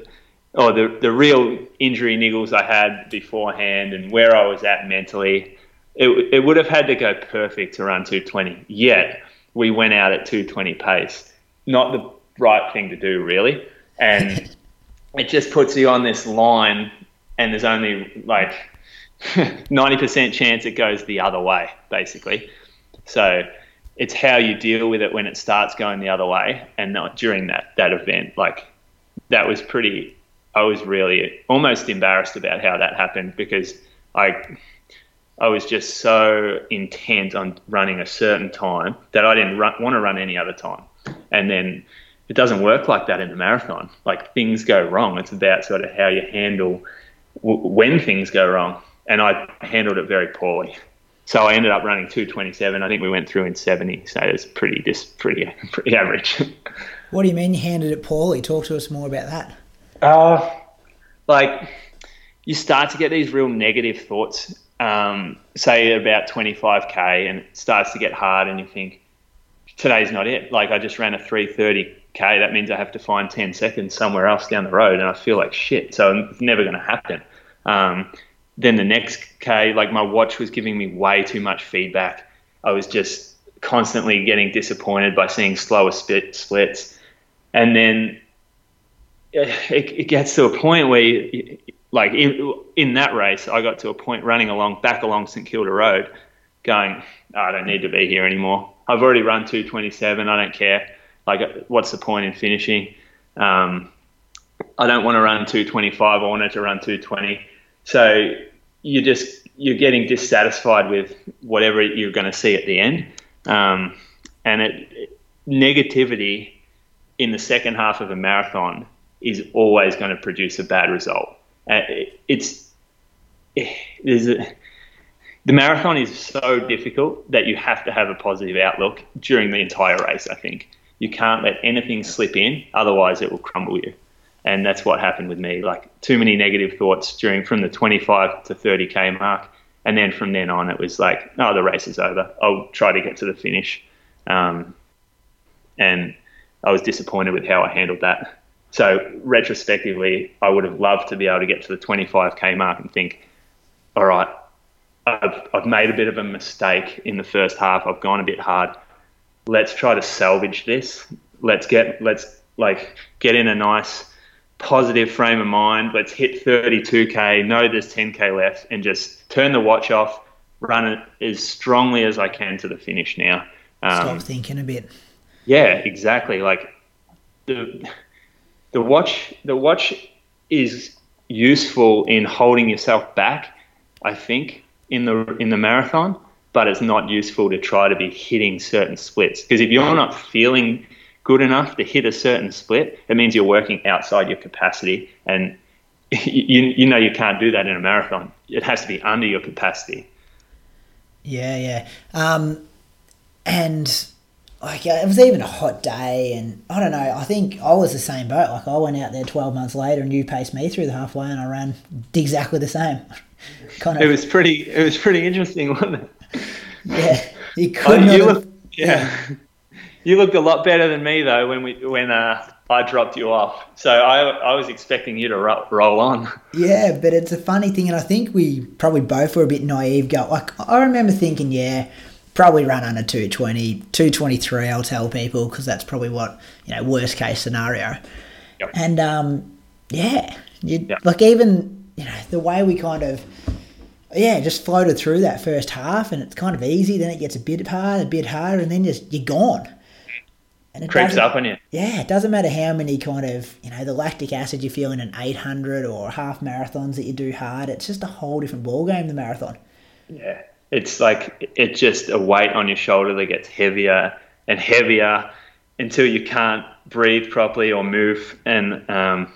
or the, the real injury niggles I had beforehand and where I was at mentally. It, it would have had to go perfect to run 220. Yet we went out at 220 pace. Not the right thing to do, really. And it just puts you on this line, and there's only like 90% chance it goes the other way, basically. So it's how you deal with it when it starts going the other way, and not during that that event. Like that was pretty. I was really almost embarrassed about how that happened because I I was just so intent on running a certain time that I didn't run, want to run any other time, and then it doesn't work like that in the marathon. Like things go wrong. It's about sort of how you handle w- when things go wrong, and I handled it very poorly. So I ended up running 227. I think we went through in 70. So it was pretty just pretty pretty average. What do you mean you handled it poorly? Talk to us more about that. Uh, like you start to get these real negative thoughts. Um, say about 25k, and it starts to get hard, and you think today's not it. Like I just ran a 330k. That means I have to find 10 seconds somewhere else down the road, and I feel like shit. So it's never going to happen. Um, then the next k, like my watch was giving me way too much feedback. I was just constantly getting disappointed by seeing slower split splits, and then it, it gets to a point where, you, like in, in that race, I got to a point running along back along St Kilda Road, going, "Oh, I don't need to be here anymore. I've already run 227. I don't care. Like, what's the point in finishing? Um, I don't want to run 225. I wanted to run 220. So you just you're getting dissatisfied with whatever you're going to see at the end, um, and it negativity in the second half of a marathon is always going to produce a bad result. Uh, it's there's a, the marathon is so difficult that you have to have a positive outlook during the entire race. I think you can't let anything slip in, otherwise it will crumble you. And that's what happened with me. Like too many negative thoughts during from the 25 to 30k mark, and then from then on it was like, oh, the race is over. I'll try to get to the finish. Um, and I was disappointed with how I handled that. So retrospectively, I would have loved to be able to get to the 25k mark and think, all right, I've, I've made a bit of a mistake in the first half. I've gone a bit hard. Let's try to salvage this. Let's get let's like get in a nice positive frame of mind. Let's hit 32k. Know there's 10k left, and just turn the watch off. Run it as strongly as I can to the finish now. Um, Stop thinking a bit. yeah, exactly. Like the the watch the watch is useful in holding yourself back, I think, in the in the marathon, but it's not useful to try to be hitting certain splits. Because if you're not feeling good enough to hit a certain split, it means you're working outside your capacity and you, you know you can't do that in a marathon. It has to be under your capacity. Yeah, yeah. Um, and like it was even a hot day, and I don't know. I think I was the same boat. Like I went out there twelve months later, and you paced me through the halfway, and I ran exactly the same. kind of. It was pretty it was pretty interesting, wasn't it? yeah. You Oh, could not. you have- look, yeah. You looked a lot better than me though when we when uh, I dropped you off. So I I was expecting you to ro- roll on. Yeah, but it's a funny thing, and I think we probably both were a bit naive. Go like I remember thinking, yeah, probably run under 220, 223. I'll tell people because that's probably what you know worst case scenario. Yep. And um, yeah, you Yep. like even you know the way we kind of yeah just floated through that first half, and it's kind of easy. Then it gets a bit hard, a bit harder, and then just you're gone. And it Creeps up on you. yeah, it doesn't matter how many kind of, you know, the lactic acid you feel in an 800 or half marathons that you do hard. It's just a whole different ballgame, the marathon. Yeah. It's like it's just a weight on your shoulder that gets heavier and heavier until you can't breathe properly or move. And um,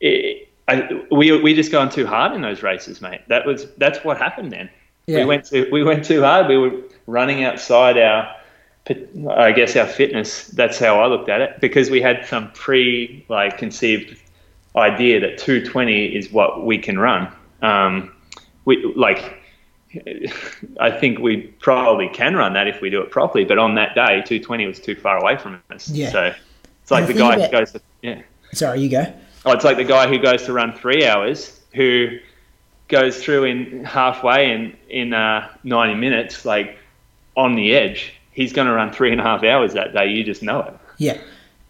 it, I, we we just gone too hard in those races, mate. That was that's what happened then. Yeah. We went to we went too hard. We were running outside our, I guess our fitness. That's how I looked at it because we had some pre like conceived idea that 220 is what we can run. Um, we like. I think we probably can run that if we do it properly, but on that day, 220 was too far away from us. Yeah. So it's like the guy who goes to yeah. Sorry, you go. Oh, it's like the guy who goes to run three hours who goes through in halfway in in uh, 90 minutes, like on the edge. He's going to run three and a half hours that day. You just know it. Yeah.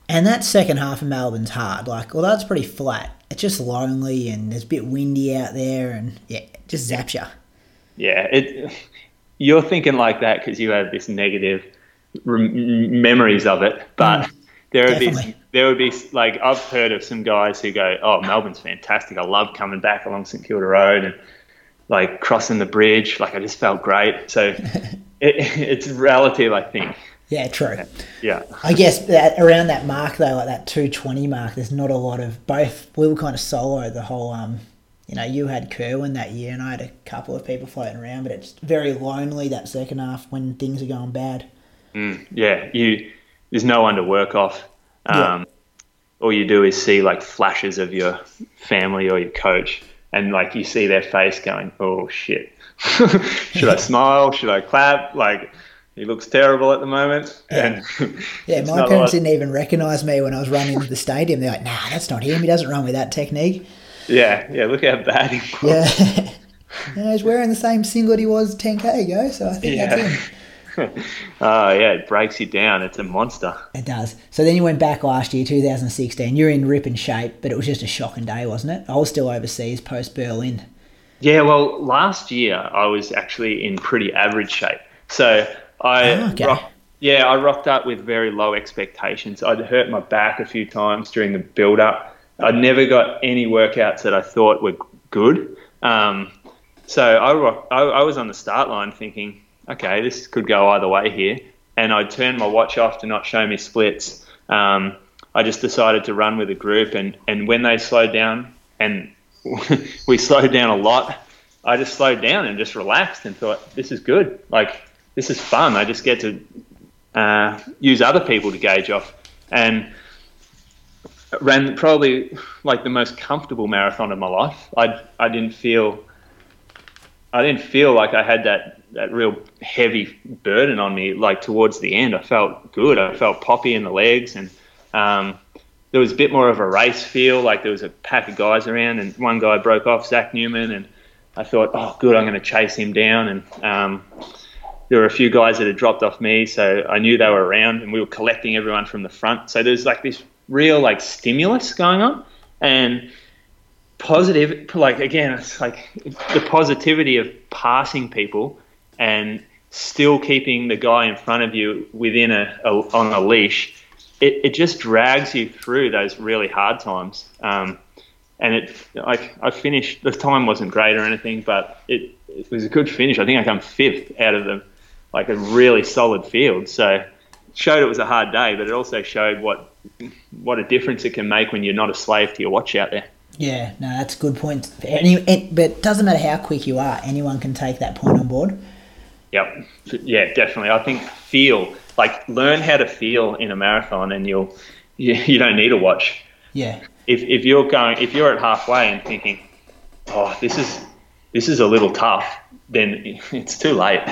And that second half of Melbourne's hard. Like, although it's pretty flat, it's just lonely and there's a bit windy out there and yeah, it just zaps you. Yeah, it. You're thinking like that because you have this negative rem- memories of it, but there would definitely. be there would be like I've heard of some guys who go, "Oh, Melbourne's fantastic. I love coming back along St Kilda Road and like crossing the bridge. Like I just felt great." So it, it's relative, I think. Yeah, true. Yeah, I guess that around that mark though, like that 220 mark, there's not a lot of both. We were kind of solo the whole. Um, you know, you had Kerwin that year, and I had a couple of people floating around, but it's very lonely that second half when things are going bad. yeah. You there's no one to work off. Yeah. Um, All you do is see like flashes of your family or your coach, and like you see their face going, "Oh shit." Should I smile? Should I clap? Like he looks terrible at the moment. And Yeah, my parents didn't even recognise me when I was running into the stadium. They're like, "Nah, that's not him. He doesn't run with that technique." Yeah, yeah. Look how bad he. Yeah, yeah he's wearing the same singlet he was 10k ago, so I think that's Yeah. him. Oh yeah, it breaks you down. It's a monster. It does. So then you went back last year, 2016. You're in ripping shape, but it was just a shocking day, wasn't it? I was still overseas post Berlin. Yeah, well, last year I was actually in pretty average shape. So I, Oh, okay. rock- yeah, I rocked up with very low expectations. I'd hurt my back a few times during the build up. I'd never got any workouts that I thought were good. Um, so I, rock, I, I was on the start line thinking, okay, this could go either way here. And I turned my watch off to not show me splits. Um, I just decided to run with a group, and, and when they slowed down, and we slowed down a lot, I just slowed down and just relaxed and thought, this is good. Like, this is fun. I just get to uh, use other people to gauge off. And ran probably like the most comfortable marathon of my life. I, I didn't feel I didn't feel like I had that, that real heavy burden on me. Like towards the end, I felt good. I felt poppy in the legs, and um, there was a bit more of a race feel. Like there was a pack of guys around, and one guy broke off, Zach Newman, and I thought, oh, good, I'm going to chase him down. And um, there were a few guys that had dropped off me, so I knew they were around, and we were collecting everyone from the front. So there's like this real like stimulus going on, and positive like again it's like the positivity of passing people and still keeping the guy in front of you within a, a on a leash it, it just drags you through those really hard times. Um, and it like I finished the time wasn't great or anything but it, it was a good finish. I think I come fifth out of the like a really solid field. So showed it was a hard day but it also showed what what a difference it can make when you're not a slave to your watch out there Yeah, no, that's a good point. Any, but it doesn't matter how quick you are, anyone can take that point on board. Yep. Yeah, definitely. I think feel like learn how to feel in a marathon, and you'll you, you don't need a watch. Yeah, If if you're going if you're at halfway and thinking, oh, this is this is a little tough, then it's too late.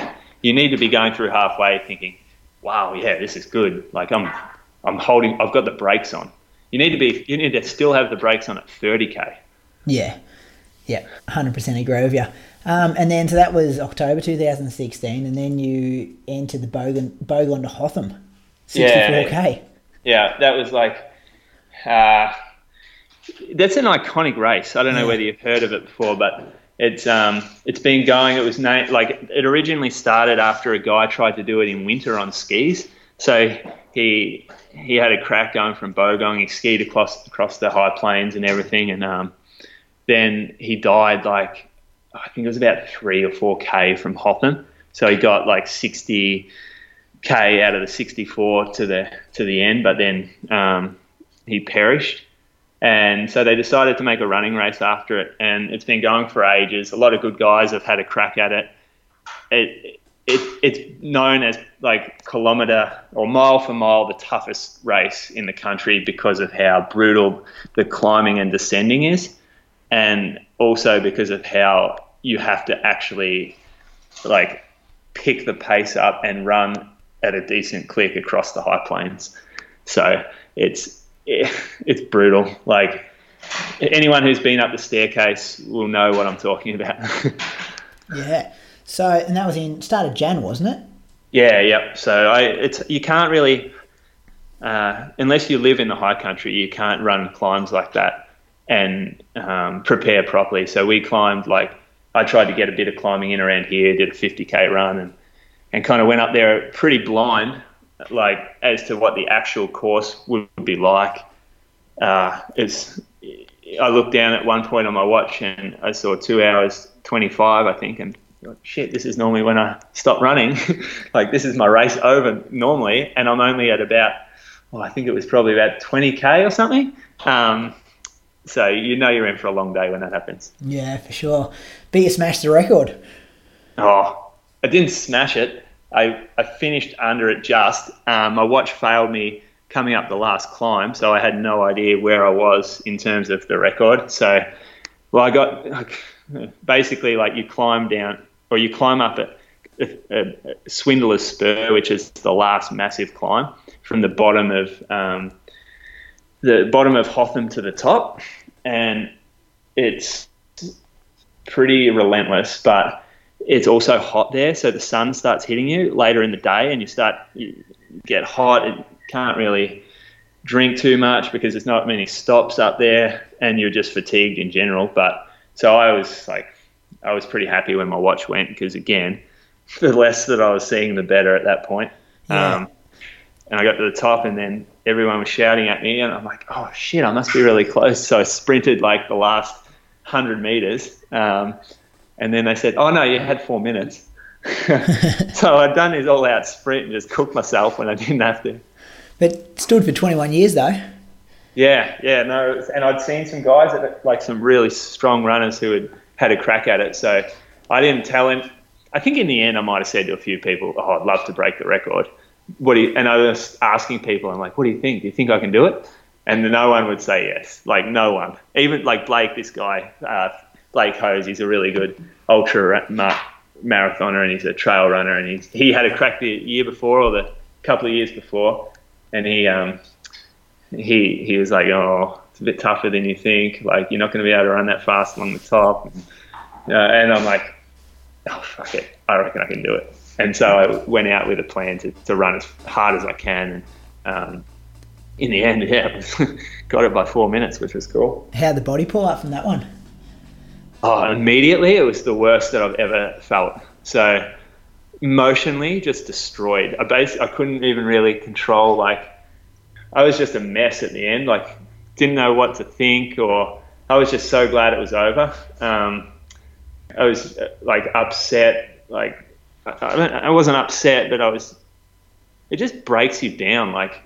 You need to be going through halfway thinking, wow, yeah, this is good. Like I'm I'm holding. I've got the brakes on. You need to be. You need to still have the brakes on at 30k. yeah, yeah, hundred percent agree with you. Um, and then so that was October 2016, and then you entered the Bogong Bogong to Hotham, 64k. Yeah, that was like, uh, that's an iconic race. I don't know Yeah. whether you've heard of it before, but it's um, it's been going. It was named like it originally started after a guy tried to do it in winter on skis. So he he had a crack going from Bogong. He skied across across the high plains and everything, and um, then he died like I think it was about three or four k from Hotham. So he got like sixty k out of the sixty four to the to the end, but then um, he perished. And so they decided to make a running race after it, and it's been going for ages. A lot of good guys have had a crack at it. It, it it's known as like kilometer or mile for mile the toughest race in the country because of how brutal the climbing and descending is, and also because of how you have to actually like pick the pace up and run at a decent click across the high plains. So it's it's brutal. Like anyone who's been up the staircase will know what I'm talking about. Yeah. So and that was in start of Jan, wasn't it? yeah, yep. So I it's you can't really uh, unless you live in the high country, you can't run climbs like that and um, prepare properly. So we climbed like I tried to get a bit of climbing in around here, did a 50k run, and and kind of went up there pretty blind, like as to what the actual course would be like. Uh, it's I looked down at one point on my watch and I saw two hours 25, I think, and like, shit, this is normally when I stop running. like this is my race over normally, and I'm only at about, well, I think it was probably about 20k or something. Um, so you know you're in for a long day when that happens. Yeah, for sure. But you smashed the record. Oh, I didn't smash it. I, I finished under it just. Um, my watch failed me coming up the last climb, so I had no idea where I was in terms of the record. So, well, I got like, basically like you climb down or you climb up a, a, a Swindler's Spur, which is the last massive climb from the bottom of um, the bottom of Hotham to the top, and it's pretty relentless, but it's also hot there, so the sun starts hitting you later in the day, and you start you get hot. and can't really drink too much because there's not many stops up there, and you're just fatigued in general. But so I was like, I was pretty happy when my watch went because again, the less that I was seeing, the better at that point. Yeah. Um, and I got to the top, and then everyone was shouting at me, and I'm like, oh shit, I must be really close. So I sprinted like the last hundred meters, um, and then they said, oh no, you had four minutes. so I'd done this all-out sprint and just cooked myself when I didn't have to. But stood for 21 years though. Yeah, yeah, no, and I'd seen some guys that like some really strong runners who had had a crack at it. So I didn't tell him. I think in the end I might have said to a few people, "Oh, I'd love to break the record." What do you, and I was asking people, I'm like, "What do you think? Do you think I can do it?" And no one would say yes. Like no one, even like Blake, this guy, uh, Blake Hood. He's a really good ultra ra- ma- marathoner and he's a trail runner. And he he had a crack the year before or the couple of years before, and he um he he was like, oh, it's a bit tougher than you think. Like you're not going to be able to run that fast along the top. Uh, and I'm like, oh fuck it, I reckon I can do it. And so I went out with a plan to, to run as hard as I can. And um, in the end, yeah, got it by four minutes, which was cool. How'd the body pull up from that one? Oh, immediately, it was the worst that I've ever felt. So emotionally, just destroyed. I bas- I couldn't even really control. Like, I was just a mess at the end. Like, didn't know what to think, or I was just so glad it was over. Um, I was uh, like upset. Like, I, I wasn't upset, but I was. It just breaks you down. Like,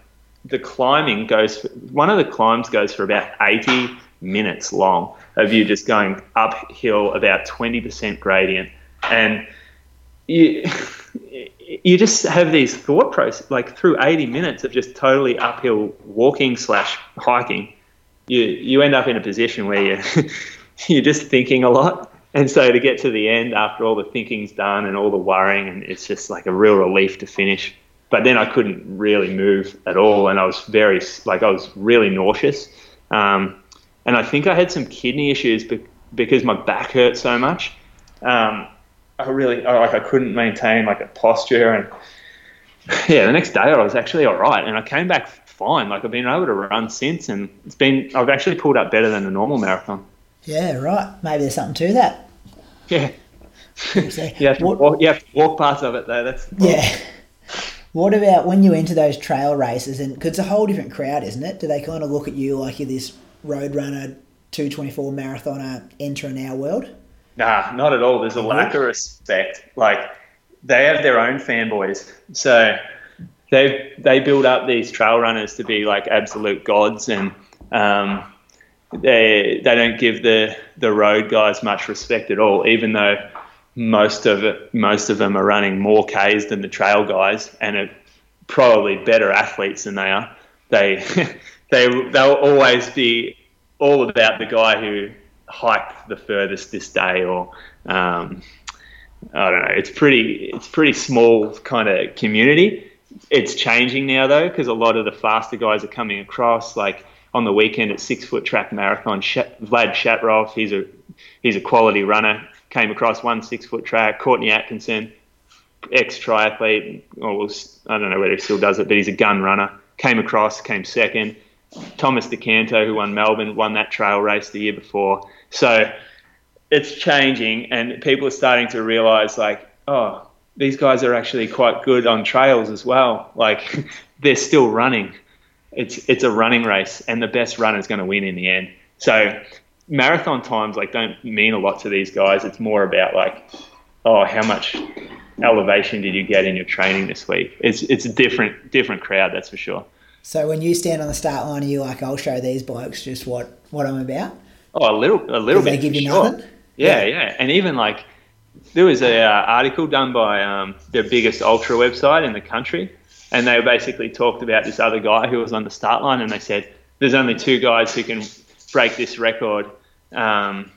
the climbing goes. For, one of the climbs goes for about eighty minutes long of you just going uphill about twenty percent gradient, and you you just have these thought process like through 80 minutes of just totally uphill walking slash hiking you you end up in a position where you you're just thinking a lot. And so to get to the end after all the thinking's done and all the worrying and it's just like a real relief to finish. But then I couldn't really move at all and I was very like I was really nauseous. Um, and I think I had some kidney issues be- because my back hurt so much. Um, I really like I couldn't maintain like a posture and yeah, the next day I was actually all right, and I came back fine. Like I've been able to run since, and it's been I've actually pulled up better than a normal marathon. Yeah, right. Maybe there's something to that. Yeah, So, you have to what- walk, you have to walk parts of it though. That's Yeah. What about when you enter those trail races? And cause it's a whole different crowd, isn't it? Do they kind of look at you like you're this road runner, 224 marathoner entering our world? Nah, not at all. There's a lack of respect. Like they have their own fanboys, so they they build up these trail runners to be like absolute gods, and um, they they don't give the the road guys much respect at all, even though most of it, most of them are running more Ks than the trail guys, and are probably better athletes than they are. They they they'll always be all about the guy who hiked the furthest this day, or um, I don't know. It's pretty it's pretty small kind of community. It's changing now though, because a lot of the faster guys are coming across. Like on the weekend at six foot track marathon, Vlad Shatrov, he's a he's a quality runner. Came across won six foot track. Courtney Atkinson, ex triathlete, I don't know whether he still does it, but he's a gun runner. Came across, came second. Thomas Do Canto, who won Melbourne, won that trail race the year before. So it's changing, and people are starting to realise, like, oh, these guys are actually quite good on trails as well. Like, they're still running. It's it's a running race, and the best runner is going to win in the end. So marathon times like don't mean a lot to these guys. It's more about like, oh, how much elevation did you get in your training this week? It's it's a different different crowd, that's for sure. So when you stand on the start line, are you like, I'll show these blokes just what, what I'm about? Oh, a little, a little Do they bit. give you sure. nothing? Yeah, yeah, and even like there was a uh, article done by um, the biggest ultra website in the country, and they basically talked about this other guy who was on the start line, and they said there's only two guys who can break this record um,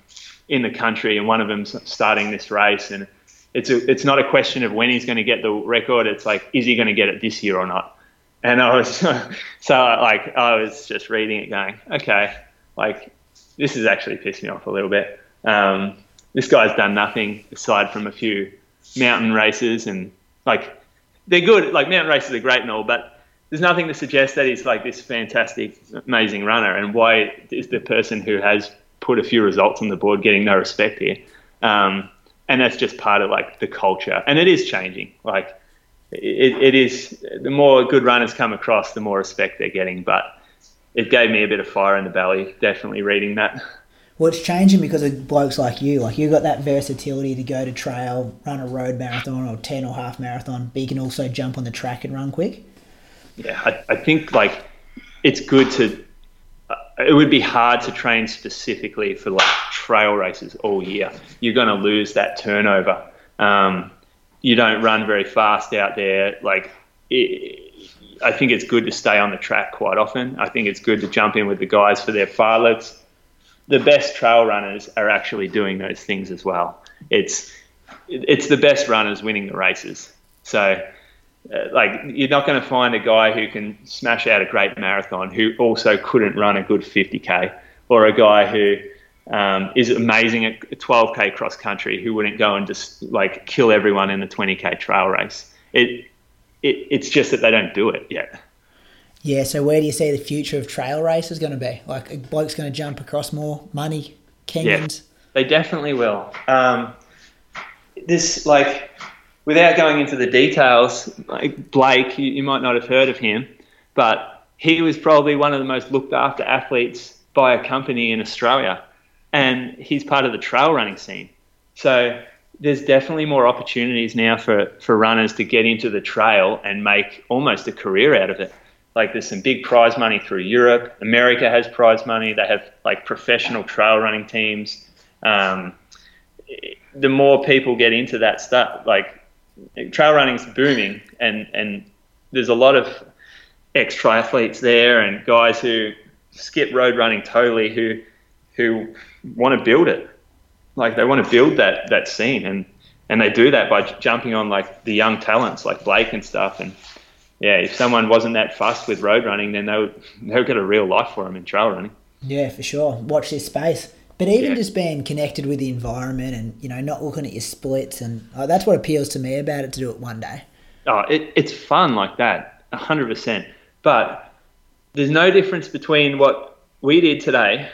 in the country, and one of them's starting this race, and it's a, it's not a question of when he's going to get the record. It's like is he going to get it this year or not? And I was so like I was just reading it, going, okay, like this has actually pissed me off a little bit. Um, this guy's done nothing aside from a few mountain races, and like they're good. Like mountain races are great and all, but there's nothing to suggest that he's like this fantastic, amazing runner. And why is the person who has put a few results on the board getting no respect here? Um, and that's just part of like the culture, and it is changing. Like it, it is the more good runners come across, the more respect they're getting. But it gave me a bit of fire in the belly, definitely reading that. Well, it's changing because of blokes like you. Like you got that versatility to go to trail, run a road marathon or ten or half marathon, but you can also jump on the track and run quick. Yeah, I, I think like it's good to. Uh, it would be hard to train specifically for like trail races all year. You're going to lose that turnover. Um, you don't run very fast out there. Like, it, I think it's good to stay on the track quite often. I think it's good to jump in with the guys for their fartleks. The best trail runners are actually doing those things as well. It's it's the best runners winning the races. So, uh, like, you're not going to find a guy who can smash out a great marathon who also couldn't run a good 50k, or a guy who um, is amazing at 12k cross country who wouldn't go and just like kill everyone in the 20k trail race. It, it it's just that they don't do it yet. Yeah. So where do you see the future of trail races going to be? Like a bloke's going to jump across more money, Kenyans. They definitely will. Um, this, like, without going into the details, like Blake, you, you might not have heard of him, but he was probably one of the most looked after athletes by a company in Australia, and he's part of the trail running scene. So there's definitely more opportunities now for, for runners to get into the trail and make almost a career out of it. Like there's some big prize money through Europe. America has prize money. They have like professional trail running teams. Um, the more people get into that stuff, like trail running's booming, and and there's a lot of ex triathletes there and guys who skip road running totally who who want to build it, like they want to build that that scene, and and they do that by jumping on like the young talents like Blake and stuff, and yeah, if someone wasn't that fussed with road running, then they would they would get a real life for them in trail running. Yeah, for sure. Watch this space. But even Yeah. just being connected with the environment and you know not looking at your splits and oh, that's what appeals to me about it to do it one day. Oh, it, it's fun like that, hundred percent. But there's no difference between what we did today,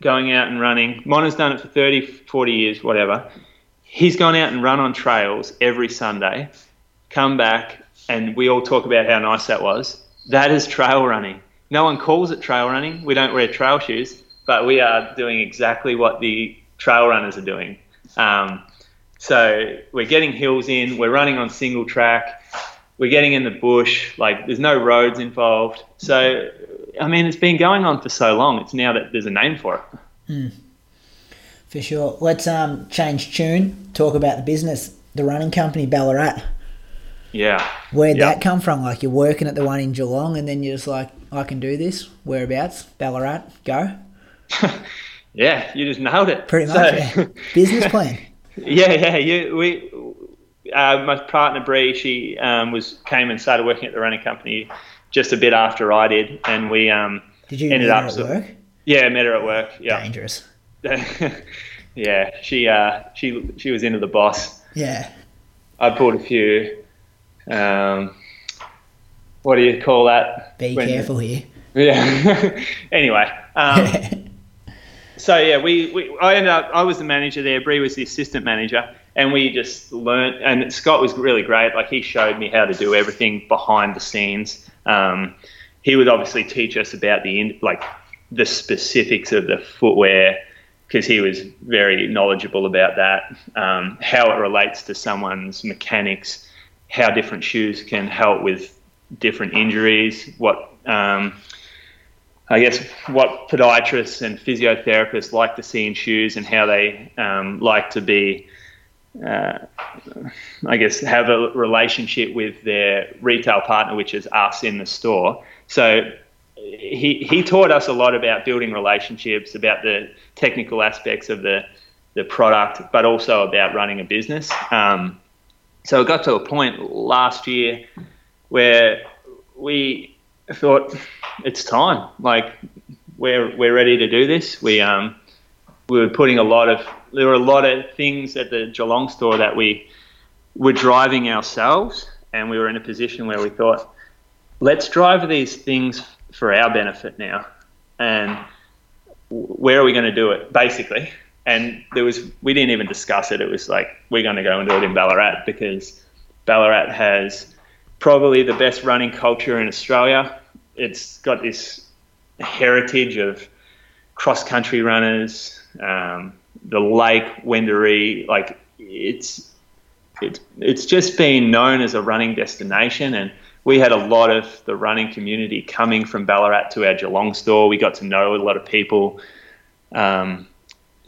going out and running. Mona's done it for 30, 40 years, whatever. He's gone out and run on trails every Sunday, come back, and we all talk about how nice that was. That is trail running. No one calls it trail running. We don't wear trail shoes, but we are doing exactly what the trail runners are doing. Um, so we're getting hills in, we're running on single track, we're getting in the bush, like there's no roads involved. So, I mean, it's been going on for so long, it's now that there's a name for it. For sure. Let's um change tune. Talk about the business, the running company Ballarat. Yeah. Where'd Yeah. that come from? Like you're working at the one in Geelong, and then you're just like, I can do this. Whereabouts? Ballarat. Go. Yeah, you just nailed it. Pretty So- much. yeah. Business plan. Yeah, yeah. You, we, uh, my partner Bree, she um, was came and started working at the running company just a bit after I did, and we um, Did you ended meet up her at sort- work? Yeah, met her at work. Yeah, Dangerous. yeah. She uh, she she was into the boss. Yeah. I pulled a few. Um, what do you call that? Be When- careful here. Yeah. anyway, um, so yeah, we, we I ended up I was the manager there. Bree was the assistant manager, and we just learnt. And Scott was really great. Like he showed me how to do everything behind the scenes. Um, he would obviously teach us about the like the specifics of the footwear because he was very knowledgeable about that, um, how it relates to someone's mechanics, how different shoes can help with different injuries, what um, I guess what podiatrists and physiotherapists like to see in shoes and how they um, like to be, uh, I guess, have a relationship with their retail partner, which is us in the store. So he, he taught us a lot about building relationships, about the technical aspects of the, the product, but also about running a business. Um, so it got to a point last year where we thought it's time. Like we're we're ready to do this. We um we were putting a lot of there were a lot of things at the Geelong store that we were driving ourselves, and we were in a position where we thought, let's drive these things for our benefit now, and where are we going to do it, basically. And there was we didn't even discuss it. It was like we're going to go and do it in Ballarat because Ballarat has probably the best running culture in Australia. It's got this heritage of cross country runners, um, the lake, Wendouree, like it's it's it's just been known as a running destination and we had a lot of the running community coming from Ballarat to our Geelong store. We got to know a lot of people. Um,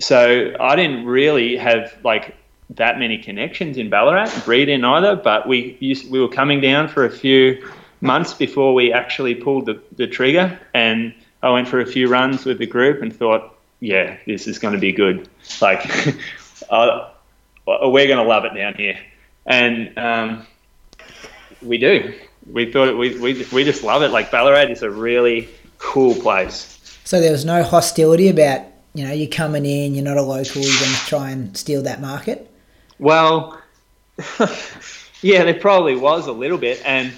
so I didn't really have like that many connections in Ballarat. Bree didn't either, but we used, we were coming down for a few months before we actually pulled the, the trigger. And I went for a few runs with the group and thought, yeah, this is going to be good. Like, uh, we're going to love it down here. And um, we do. We thought it, we, we, we just love it. Like, Ballarat is a really cool place. So there was no hostility about you know you're coming in, you're not a local, you're going to try and steal that market. Well, yeah, there probably was a little bit, and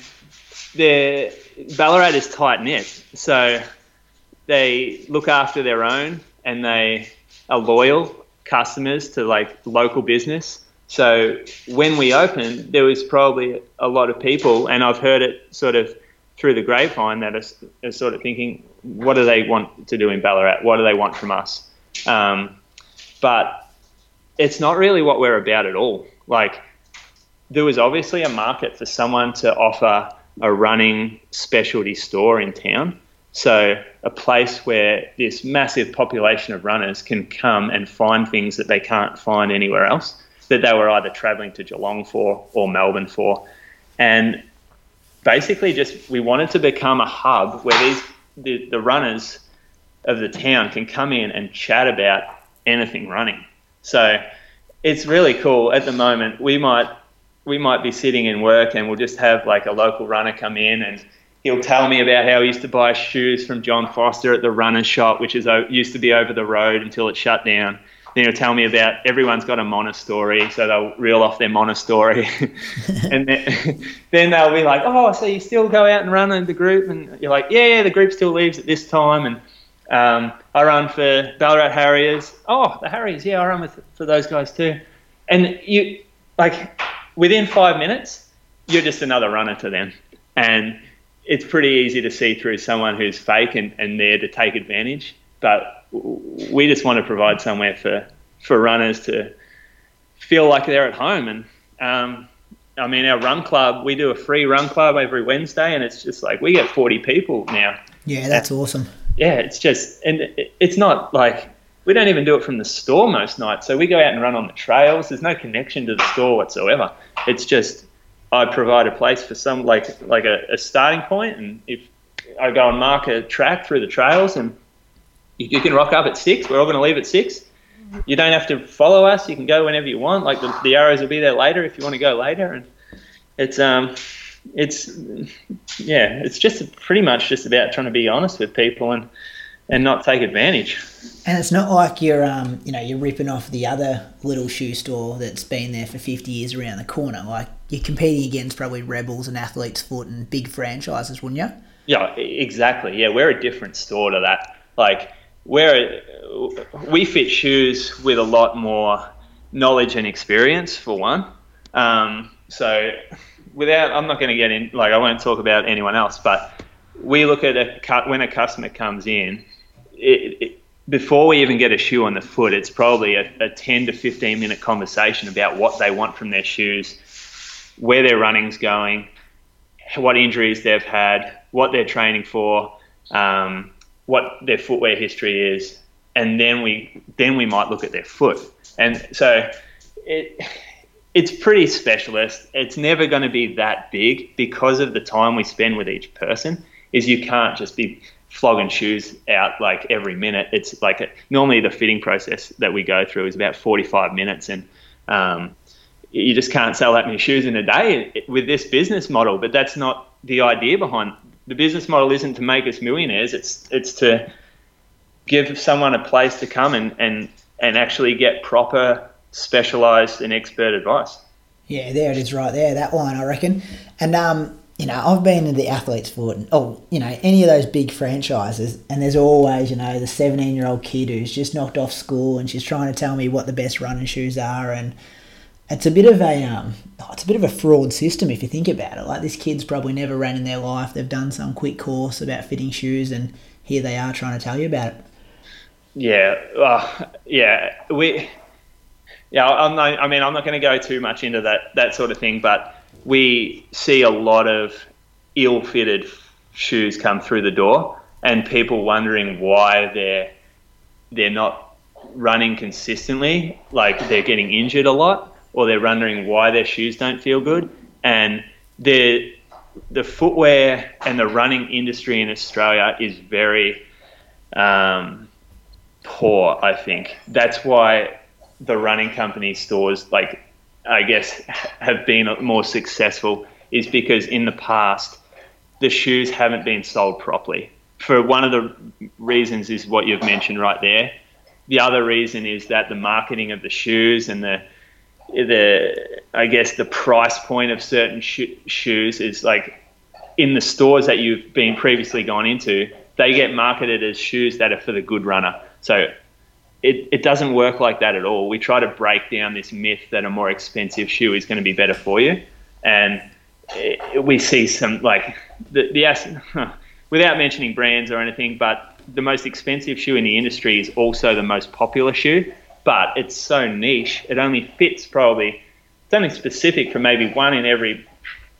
the Ballarat is tight knit, so they look after their own and they are loyal customers to like local business. So when we opened, there was probably a lot of people, and I've heard it sort of through the grapevine that are, are sort of thinking, what do they want to do in Ballarat? What do they want from us? Um, but it's not really what we're about at all. Like, there was obviously a market for someone to offer a running specialty store in town. So, a place where this massive population of runners can come and find things that they can't find anywhere else, that they were either traveling to Geelong for or Melbourne for. And basically, just we wanted to become a hub where these the, the runners of the town can come in and chat about anything running. So it's really cool. At the moment, we might we might be sitting in work and we'll just have like a local runner come in and he'll tell me about how he used to buy shoes from John Foster at the runner's shop, which is used to be over the road until it shut down. Then he'll tell me about everyone's got a Mona story, so they'll reel off their Mona story, and then, then they'll be like, "Oh, so you still go out and run in the group?" And you're like, "Yeah, yeah, the group still leaves at this time." And um, I run for Ballarat Harriers. Oh, the Harriers, yeah, I run with for those guys too. And you like within five minutes, you're just another runner to them, and it's pretty easy to see through someone who's fake and, and there to take advantage. But we just want to provide somewhere for, for runners to feel like they're at home. And um, I mean, our run club, we do a free run club every Wednesday, and it's just like we get 40 people now. Yeah, that's and, awesome. Yeah, it's just, and it's not like we don't even do it from the store most nights. So we go out and run on the trails. There's no connection to the store whatsoever. It's just I provide a place for some like like a, a starting point, and if I go and mark a track through the trails, and you, you can rock up at six. We're all going to leave at six. You don't have to follow us. You can go whenever you want. Like the, the arrows will be there later if you want to go later, and it's um it's yeah it's just pretty much just about trying to be honest with people and and not take advantage. And it's not like you're, um, you know, you're ripping off the other little shoe store that's been there for 50 years around the corner. Like you're competing against probably Rebels and Athlete's Foot and big franchises, wouldn't you? Yeah, exactly. Yeah, we're a different store to that. Like we're we fit shoes with a lot more knowledge and experience for one. Um, so without, I'm not going to get in. Like I won't talk about anyone else, but we look at a cut when a customer comes in it, it, before we even get a shoe on the foot, it's probably a, a 10 to 15 minute conversation about what they want from their shoes, where their running's going, what injuries they've had, what they're training for, um, what their footwear history is, and then we then we might look at their foot. And so it it's pretty specialist. It's never going to be that big because of the time we spend with each person. Is you can't just be flogging shoes out like every minute. It's like a, normally the fitting process that we go through is about 45 minutes, and um, you just can't sell that many shoes in a day with this business model. But that's not the idea behind the business model. Isn't to make us millionaires. It's it's to give someone a place to come and and and actually get proper, specialized, and expert advice. Yeah, there it is, right there. That line, I reckon. And um, you know, I've been in the athletes foot, and, oh, you know, any of those big franchises, and there's always, you know, the 17 year old kid who's just knocked off school and she's trying to tell me what the best running shoes are, and it's a bit of a, um, oh, it's a bit of a fraud system if you think about it. Like this kid's probably never ran in their life. They've done some quick course about fitting shoes, and here they are trying to tell you about it. Yeah, uh, yeah, we, yeah. I'm not, I mean, I'm not going to go too much into that that sort of thing, but we see a lot of ill-fitted shoes come through the door, and people wondering why they're they're not running consistently, like they're getting injured a lot, or they're wondering why their shoes don't feel good, and the the footwear and the running industry in Australia is very um, poor. I think that's why the running company stores like I guess, have been more successful is because in the past, the shoes haven't been sold properly. For one of the reasons is what you've mentioned right there. The other reason is that the marketing of the shoes and the the I guess the price point of certain sh- shoes is like in the stores that you've been previously gone into, they get marketed as shoes that are for the good runner. So it, it doesn't work like that at all. We try to break down this myth that a more expensive shoe is going to be better for you. And it, we see some, like, the, the without mentioning brands or anything, but the most expensive shoe in the industry is also the most popular shoe. But it's so niche, it only fits probably, it's only specific for maybe one in every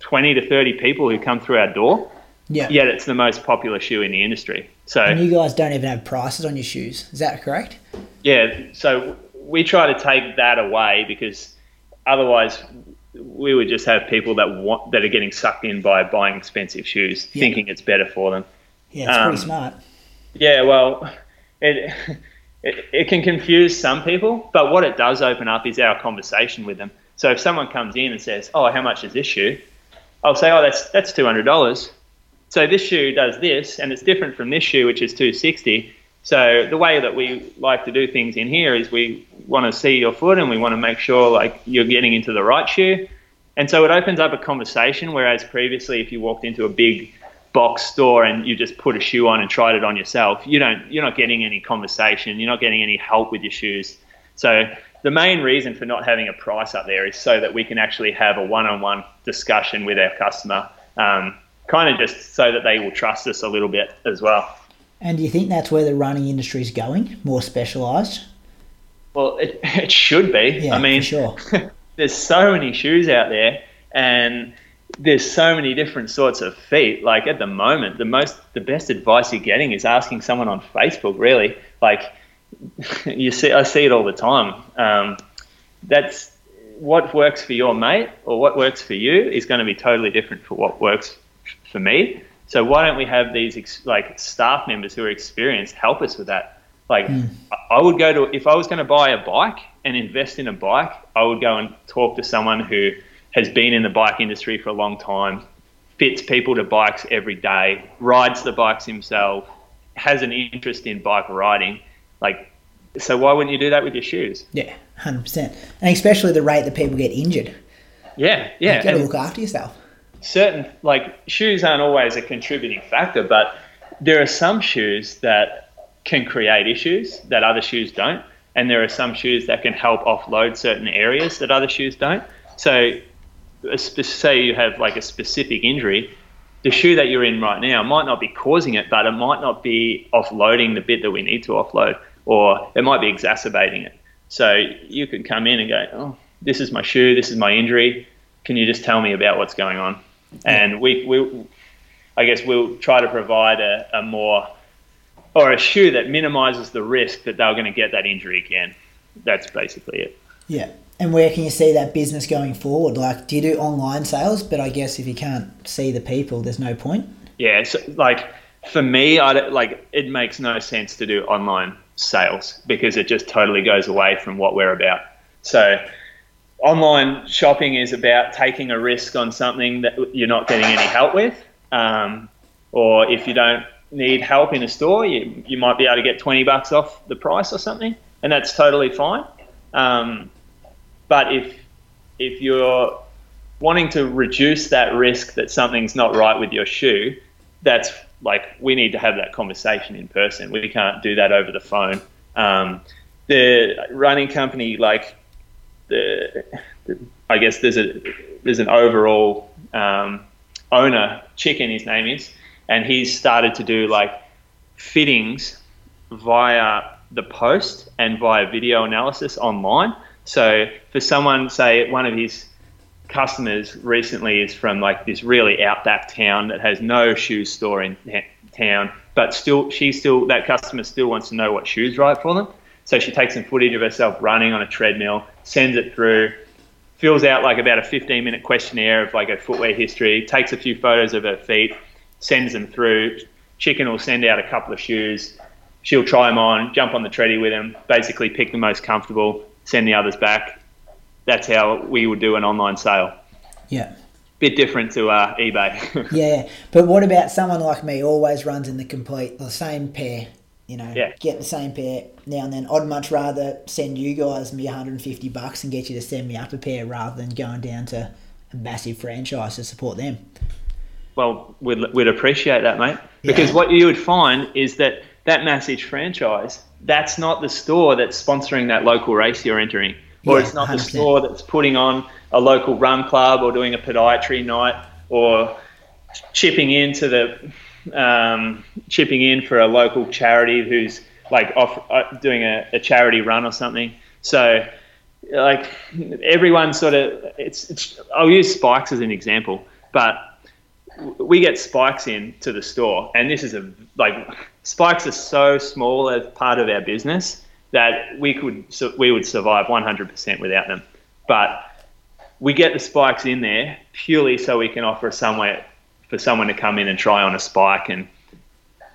20 to 30 people who come through our door. Yeah. Yet it's the most popular shoe in the industry. So and you guys don't even have prices on your shoes. Is that correct? Yeah. So we try to take that away because otherwise we would just have people that want that are getting sucked in by buying expensive shoes, yeah. thinking it's better for them. Yeah, it's um, pretty smart. Yeah. Well, it, it it can confuse some people, but what it does open up is our conversation with them. So if someone comes in and says, "Oh, how much is this shoe?" I'll say, "Oh, that's that's two hundred dollars." So this shoe does this, and it's different from this shoe, which is 260. So the way that we like to do things in here is we want to see your foot and we want to make sure like you're getting into the right shoe. And so it opens up a conversation. Whereas previously, if you walked into a big box store and you just put a shoe on and tried it on yourself, you don't you're not getting any conversation. You're not getting any help with your shoes. So the main reason for not having a price up there is so that we can actually have a one-on-one discussion with our customer, um, kind of just so that they will trust us a little bit as well. And do you think that's where the running industry is going, more specialised? Well, it, it should be. Yeah, I mean, for sure. there's so many shoes out there, and there's so many different sorts of feet. Like at the moment, the most, the best advice you're getting is asking someone on Facebook. Really, like you see, I see it all the time. Um, that's what works for your mate or what works for you is going to be totally different for what works for me. So why don't we have these ex- like staff members who are experienced help us with that? Like Hmm. I would go to if I was going to buy a bike and invest in a bike, I would go and talk to someone who has been in the bike industry for a long time, fits people to bikes every day, rides the bikes himself, has an interest in bike riding. Like, so why wouldn't you do that with your shoes? Yeah, hundred percent. And especially the rate that people get injured. Yeah, yeah. You've got to look after yourself. certain like shoes aren't always a contributing factor, but there are some shoes that can create issues that other shoes don't, and there are some shoes that can help offload certain areas that other shoes don't. So, spe- say you have like a specific injury, the shoe that you're in right now might not be causing it, but it might not be offloading the bit that we need to offload, or it might be exacerbating it. So you could come in and go, "Oh, this is my shoe. This is my injury. Can you just tell me about what's going on?" And we, we I guess we'll try to provide a, a more or a shoe that minimises the risk that they're going to get that injury again. That's basically it. Yeah. And where can you see that business going forward? Like, do you do online sales? But I guess if you can't see the people, there's no point. Yeah, so like for me, I like it makes no sense to do online sales because it just totally goes away from what we're about. So online shopping is about taking a risk on something that you're not getting any help with, um, or if you don't need help in a store, you, you might be able to get 20 bucks off the price or something, and that's totally fine. Um, but if if you're wanting to reduce that risk that something's not right with your shoe, that's like we need to have that conversation in person. We can't do that over the phone. Um, the running company, like the, the, I guess there's a there's an overall um, owner, Chicken, his name is, and he's started to do like fittings via the post and via video analysis online. So for someone, say one of his customers recently is from like this really outback town that has no shoe store in town, but still she still that customer still wants to know what shoes right for them. So she takes some footage of herself running on a treadmill, sends it through, fills out like about a 15 minute questionnaire of like her footwear history, takes a few photos of her feet, sends them through. Chicken will send out a couple of shoes. She'll try them on, jump on the treadie with them, basically pick the most comfortable, send the others back. That's how we would do an online sale. Yeah. Bit different to uh, eBay. Yeah. But what about someone like me, always runs in the complete, the same pair? You know, Yeah. get the same pair now and then. I'd much rather send you guys me 150 bucks and get you to send me up a pair rather than going down to a massive franchise to support them. well, we'd, we'd appreciate that, mate. Because Yeah. what you would find is that that massive franchise, that's not the store that's sponsoring that local race you're entering. Or Yeah, it's not the 100%. store that's putting on a local run club or doing a podiatry night or chipping into the um, chipping in for a local charity who's like off uh, doing a, a charity run or something. So like everyone sort of it's, it's I'll use spikes as an example, but we get spikes in to the store, and this is a like spikes are so small as part of our business that we could so we would survive 100% without them. But we get the spikes in there purely so we can offer somewhere for someone to come in and try on a spike and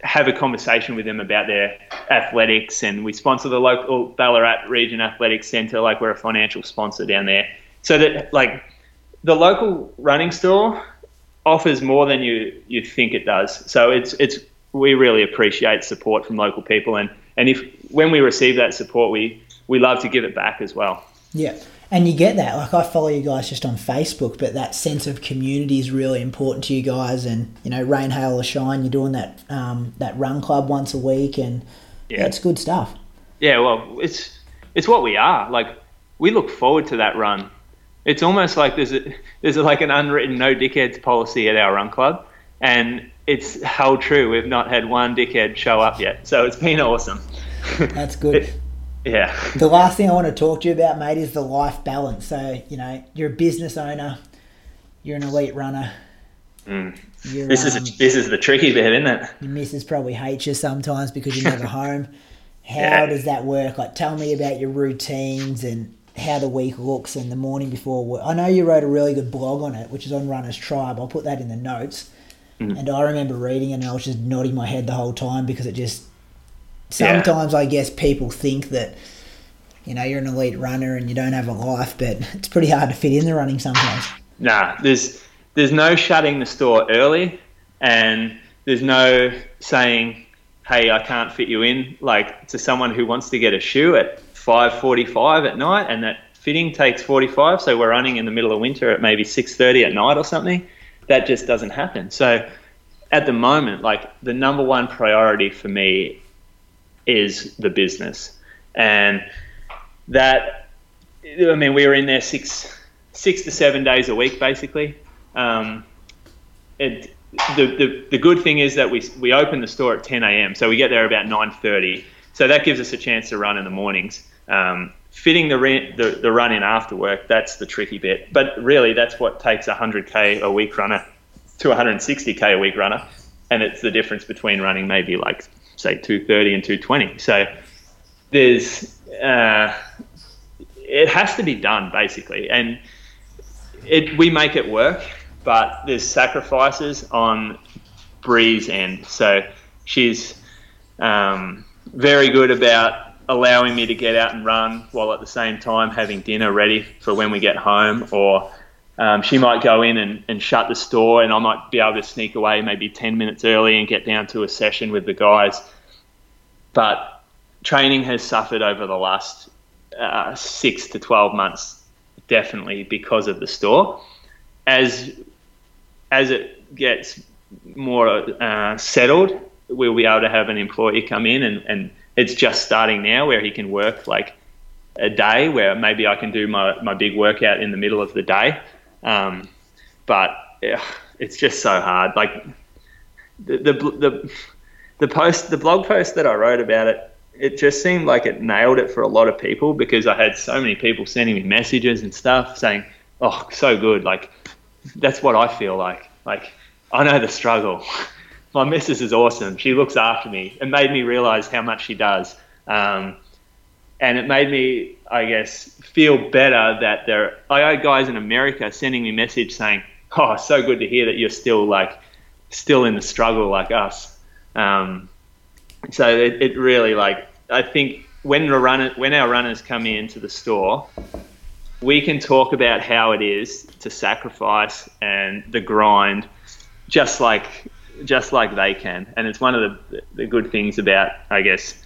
have a conversation with them about their athletics. And we sponsor the local Ballarat Region Athletics Centre, like we're a financial sponsor down there. So that like the local running store offers more than you you think it does. So it's it's we really appreciate support from local people, and and if when we receive that support, we we love to give it back as well. Yeah. And you get that. Like I follow you guys just on Facebook, but that sense of community is really important to you guys. And you know, rain, hail, or shine, you're doing that um, that run club once a week, and yeah, it's good stuff. Yeah, well, it's it's what we are. Like we look forward to that run. It's almost like there's a, there's a, like an unwritten no dickheads policy at our run club, and it's held true. We've not had one dickhead show up yet, so it's been awesome. That's good. it, yeah. The last thing I want to talk to you about, mate, is the life balance. So you know, you're a business owner, you're an elite runner. Mm. This um, is this is the tricky bit, isn't it? Your missus probably hates you sometimes because you're never home. How yeah. does that work? Like, tell me about your routines and how the week looks and the morning before work. I know you wrote a really good blog on it, which is on Runners Tribe. I'll put that in the notes. Mm. And I remember reading it and I was just nodding my head the whole time because it just sometimes yeah. I guess people think that you know you're an elite runner and you don't have a life, but it's pretty hard to fit in the running sometimes. Nah, there's there's no shutting the store early, and there's no saying, "Hey, I can't fit you in." Like to someone who wants to get a shoe at 5:45 at night, and that fitting takes 45. So we're running in the middle of winter at maybe 6:30 at night or something. That just doesn't happen. So at the moment, like the number one priority for me is the business, and that I mean we were in there six six to seven days a week basically. Um, it, the, the the good thing is that we we open the store at 10 a.m. so we get there about 9:30. So that gives us a chance to run in the mornings. Um, fitting the, re- the the run in after work that's the tricky bit. But really, that's what takes a 100k a week runner to 160k a week runner, and it's the difference between running maybe like say 230 and 220. So there's uh, it has to be done basically, and it we make it work, but there's sacrifices on Bree's end. So she's um, very good about allowing me to get out and run while at the same time having dinner ready for when we get home or um, she might go in and, and shut the store, and I might be able to sneak away maybe 10 minutes early and get down to a session with the guys. But training has suffered over the last uh, six to 12 months, definitely because of the store. As as it gets more uh, settled, we'll be able to have an employee come in, and, and it's just starting now where he can work like a day where maybe I can do my, my big workout in the middle of the day um, but yeah, it's just so hard. Like the, the the the post, the blog post that I wrote about it, it just seemed like it nailed it for a lot of people because I had so many people sending me messages and stuff saying, "Oh, so good!" Like that's what I feel like. Like I know the struggle. My missus is awesome. She looks after me. It made me realize how much she does. Um, and it made me, I guess, feel better that there. I had guys in America sending me message saying, "Oh, so good to hear that you're still like, still in the struggle like us." Um, so it, it really like I think when the runner, when our runners come into the store, we can talk about how it is to sacrifice and the grind, just like just like they can. And it's one of the the good things about, I guess.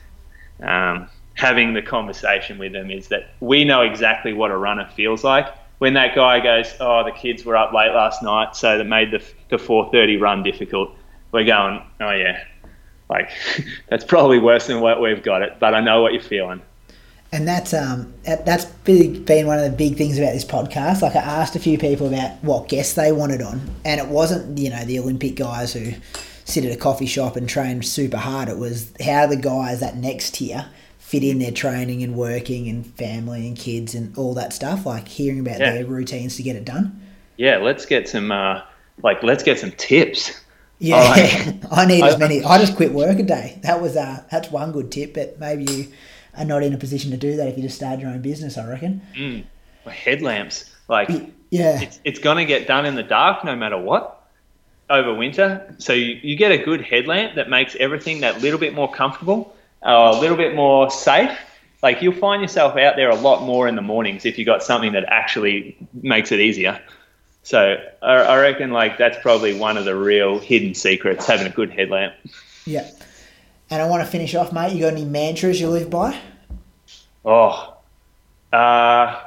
Um, having the conversation with them is that we know exactly what a runner feels like. When that guy goes, oh, the kids were up late last night, so that made the, the 4:30 run difficult. We're going, oh yeah, like that's probably worse than what we've got it, but I know what you're feeling. And that's um that's been one of the big things about this podcast. Like I asked a few people about what guests they wanted on, and it wasn't you know the Olympic guys who sit at a coffee shop and train super hard. It was how the guys that next tier fit in their training and working and family and kids and all that stuff? Like hearing about yeah. their routines to get it done. Yeah, let's get some uh, like let's get some tips. Yeah, like, I need as many. I just quit work a day. That was uh, that's one good tip. But maybe you are not in a position to do that if you just start your own business. I reckon. Mm. Headlamps, like yeah, it's, it's going to get done in the dark no matter what over winter. So you, you get a good headlamp that makes everything that little bit more comfortable a little bit more safe. Like you'll find yourself out there a lot more in the mornings if you got something that actually makes it easier. So I, I reckon like that's probably one of the real hidden secrets, having a good headlamp. Yeah. And I want to finish off, mate. You got any mantras you live by? Oh, uh,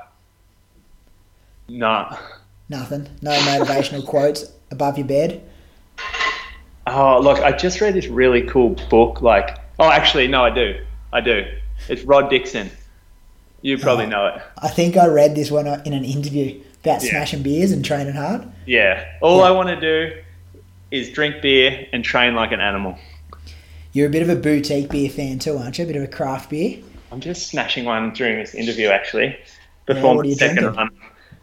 no. Nothing. No motivational quotes above your bed. Oh, look, I just read this really cool book. Like, oh, actually, no, I do. I do. It's Rod Dixon. You probably Oh. know it. I think I read this one in an interview about Yeah. smashing beers and training hard. Yeah. All Yeah. I want to do is drink beer and train like an animal. You're a bit of a boutique beer fan too, aren't you? A bit of a craft beer. I'm just snatching one during this interview, actually, before my you second drinking? run.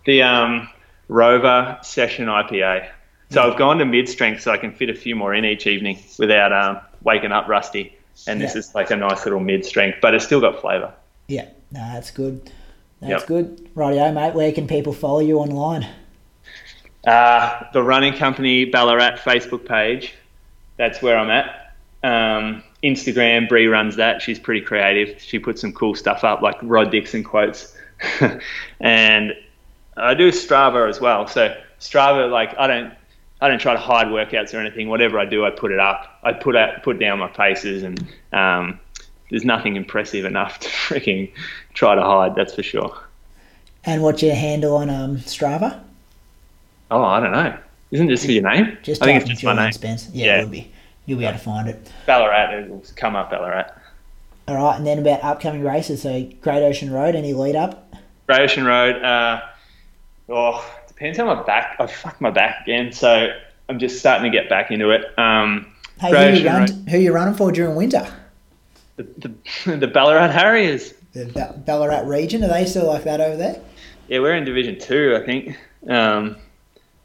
The um, Rover Session IPA. So I've gone to mid strength so I can fit a few more in each evening without um, waking up rusty. And this Yeah. is like a nice little mid strength, but it's still got flavour. Yeah, no, that's good. That's Yep. good. Rightio, mate. Where can people follow you online? Uh, the running company Ballarat Facebook page. That's where I'm at. Um, Instagram, Bree runs that. She's pretty creative. She puts some cool stuff up, like Rod Dixon quotes. and I do Strava as well. So Strava, like I don't, I don't try to hide workouts or anything. Whatever I do, I put it up. I put out, put down my paces, and um, there's nothing impressive enough to freaking try to hide. That's for sure. And what's your handle on um, Strava? Oh, I don't know. Isn't this for your name? Just I think it's just my name. Spence. Yeah, Yeah. it would be. You'll be able to find it. Ballarat, it will come up Ballarat. All right, and then about upcoming races. So Great Ocean Road. Any lead up? Great Ocean Road. Uh, oh, depends how my back. I fucked my back again, so I'm just starting to get back into it. Um, Hey, Great who you, Ocean run, Road. who you running for during winter? The, the, the Ballarat Harriers. The Ba- Ballarat region. Are they still like that over there? Yeah, we're in Division Two, I think. Um,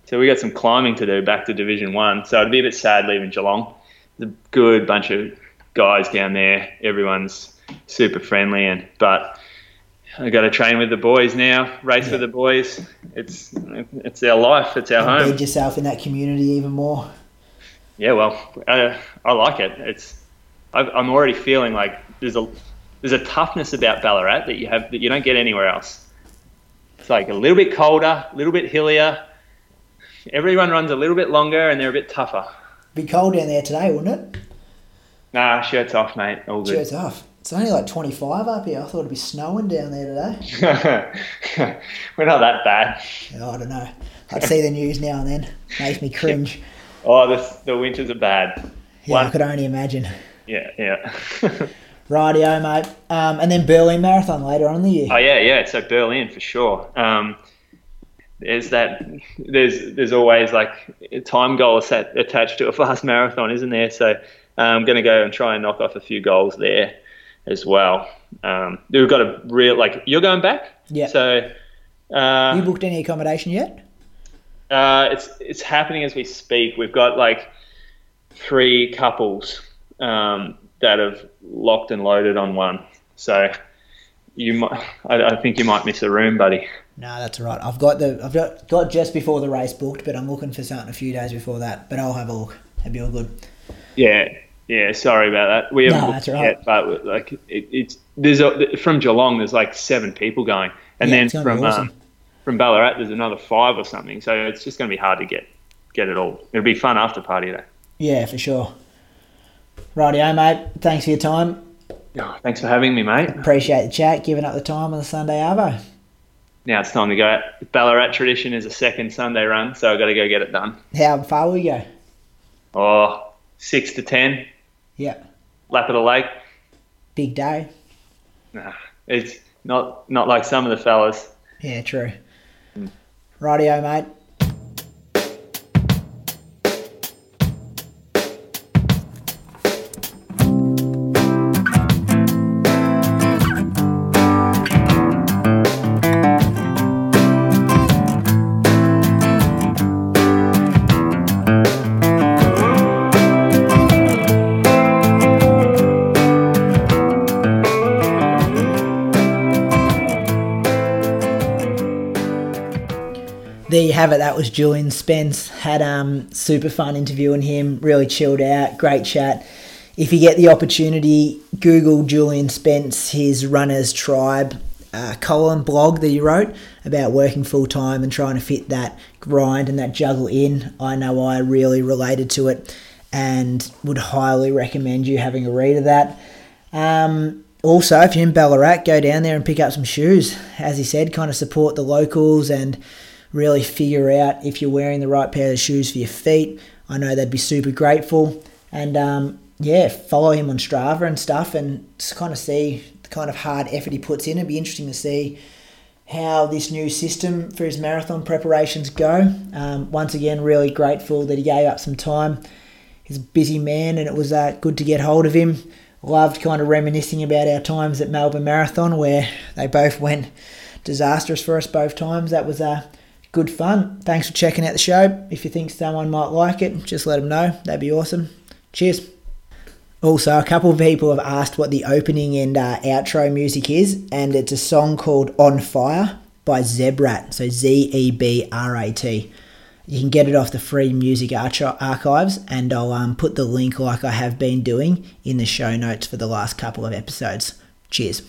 so we got some climbing to do back to Division One. So it'd be a bit sad leaving Geelong. A good bunch of guys down there. Everyone's super friendly, and but I got to train with the boys now. Race with the boys. It's it's our life. It's our home. Embed yourself in that community even more. Yeah, well, I, I like it. It's I've, I'm already feeling like there's a there's a toughness about Ballarat that you have that you don't get anywhere else. It's like a little bit colder, a little bit hillier. Everyone runs a little bit longer and they're a bit tougher. Be cold down there today, wouldn't it? Nah, shirts off, mate. All good. Shirts off. It's only like 25 up here. I thought it'd be snowing down there today. We're not that bad. Oh, I don't know. I'd see the news now and then. Makes me cringe. Oh, the the winters are bad. Yeah, I could only imagine. Yeah, yeah. Rightio, mate. Um, and then Berlin Marathon later on in the year. Oh yeah, yeah. So Berlin for sure. Um, there's that. There's there's always like a time goal set attached to a fast marathon, isn't there? So I'm going to go and try and knock off a few goals there as well. Um, we've got a real like you're going back. Yeah. So uh, you booked any accommodation yet? uh, it's it's happening as we speak. We've got like three couples um, that have locked and loaded on one. So you might, I, I think you might miss a room, buddy. No, that's all right. I've got the I've got, got just before the race booked, but I'm looking for something a few days before that. But I'll have a look. That'd be all good. Yeah, yeah. Sorry about that. We haven't No, booked that's it all right. yet, but like it, it's there's a, from Geelong. There's like seven people going, and Yeah, then it's gonna be from awesome. um, from Ballarat there's another five or something. So it's just going to be hard to get get it all. It'll be fun after party though. Yeah, for sure. Rightio, mate. Thanks for your time. Oh, thanks for having me, mate. Appreciate the chat. Giving up the time on the Sunday Arvo. Now it's time to go. Ballarat tradition is a second Sunday run, so I've got to go get it done. How far will you go? Oh, six to ten, Yeah, lap of the lake. big day. Nah, it's not not like some of the fellas. Yeah, true. Hmm. Rightio, mate. Have it. That was Julian Spence. Had um super fun interviewing him. Really chilled out. Great chat. If you get the opportunity, Google Julian Spence, his runners tribe, uh, column blog that he wrote about working full time and trying to fit that grind and that juggle in. I know I really related to it and would highly recommend you having a read of that. Um, also, if you're in Ballarat, go down there and pick up some shoes. As he said, kind of support the locals and really figure out if you're wearing the right pair of shoes for your feet. I know they'd be super grateful. And um, yeah, follow him on Strava and stuff and just kind of see the kind of hard effort he puts in. It'd be interesting to see how this new system for his marathon preparations go. Um, once again, really grateful that he gave up some time. He's a busy man and it was uh, good to get hold of him loved kind of reminiscing about our times at Melbourne Marathon where they both went disastrous for us both times. That was uh, good fun. Thanks for checking out the show. If you think someone might like it, just let them know. That'd be awesome. Cheers. Also, a couple of people have asked what the opening and uh, outro music is, and it's a song called On Fire by Zebrat. So Z E B R A T. You can get it off the free music archives, and I'll um, put the link, like I have been doing, in the show notes for the last couple of episodes. Cheers.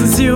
misses you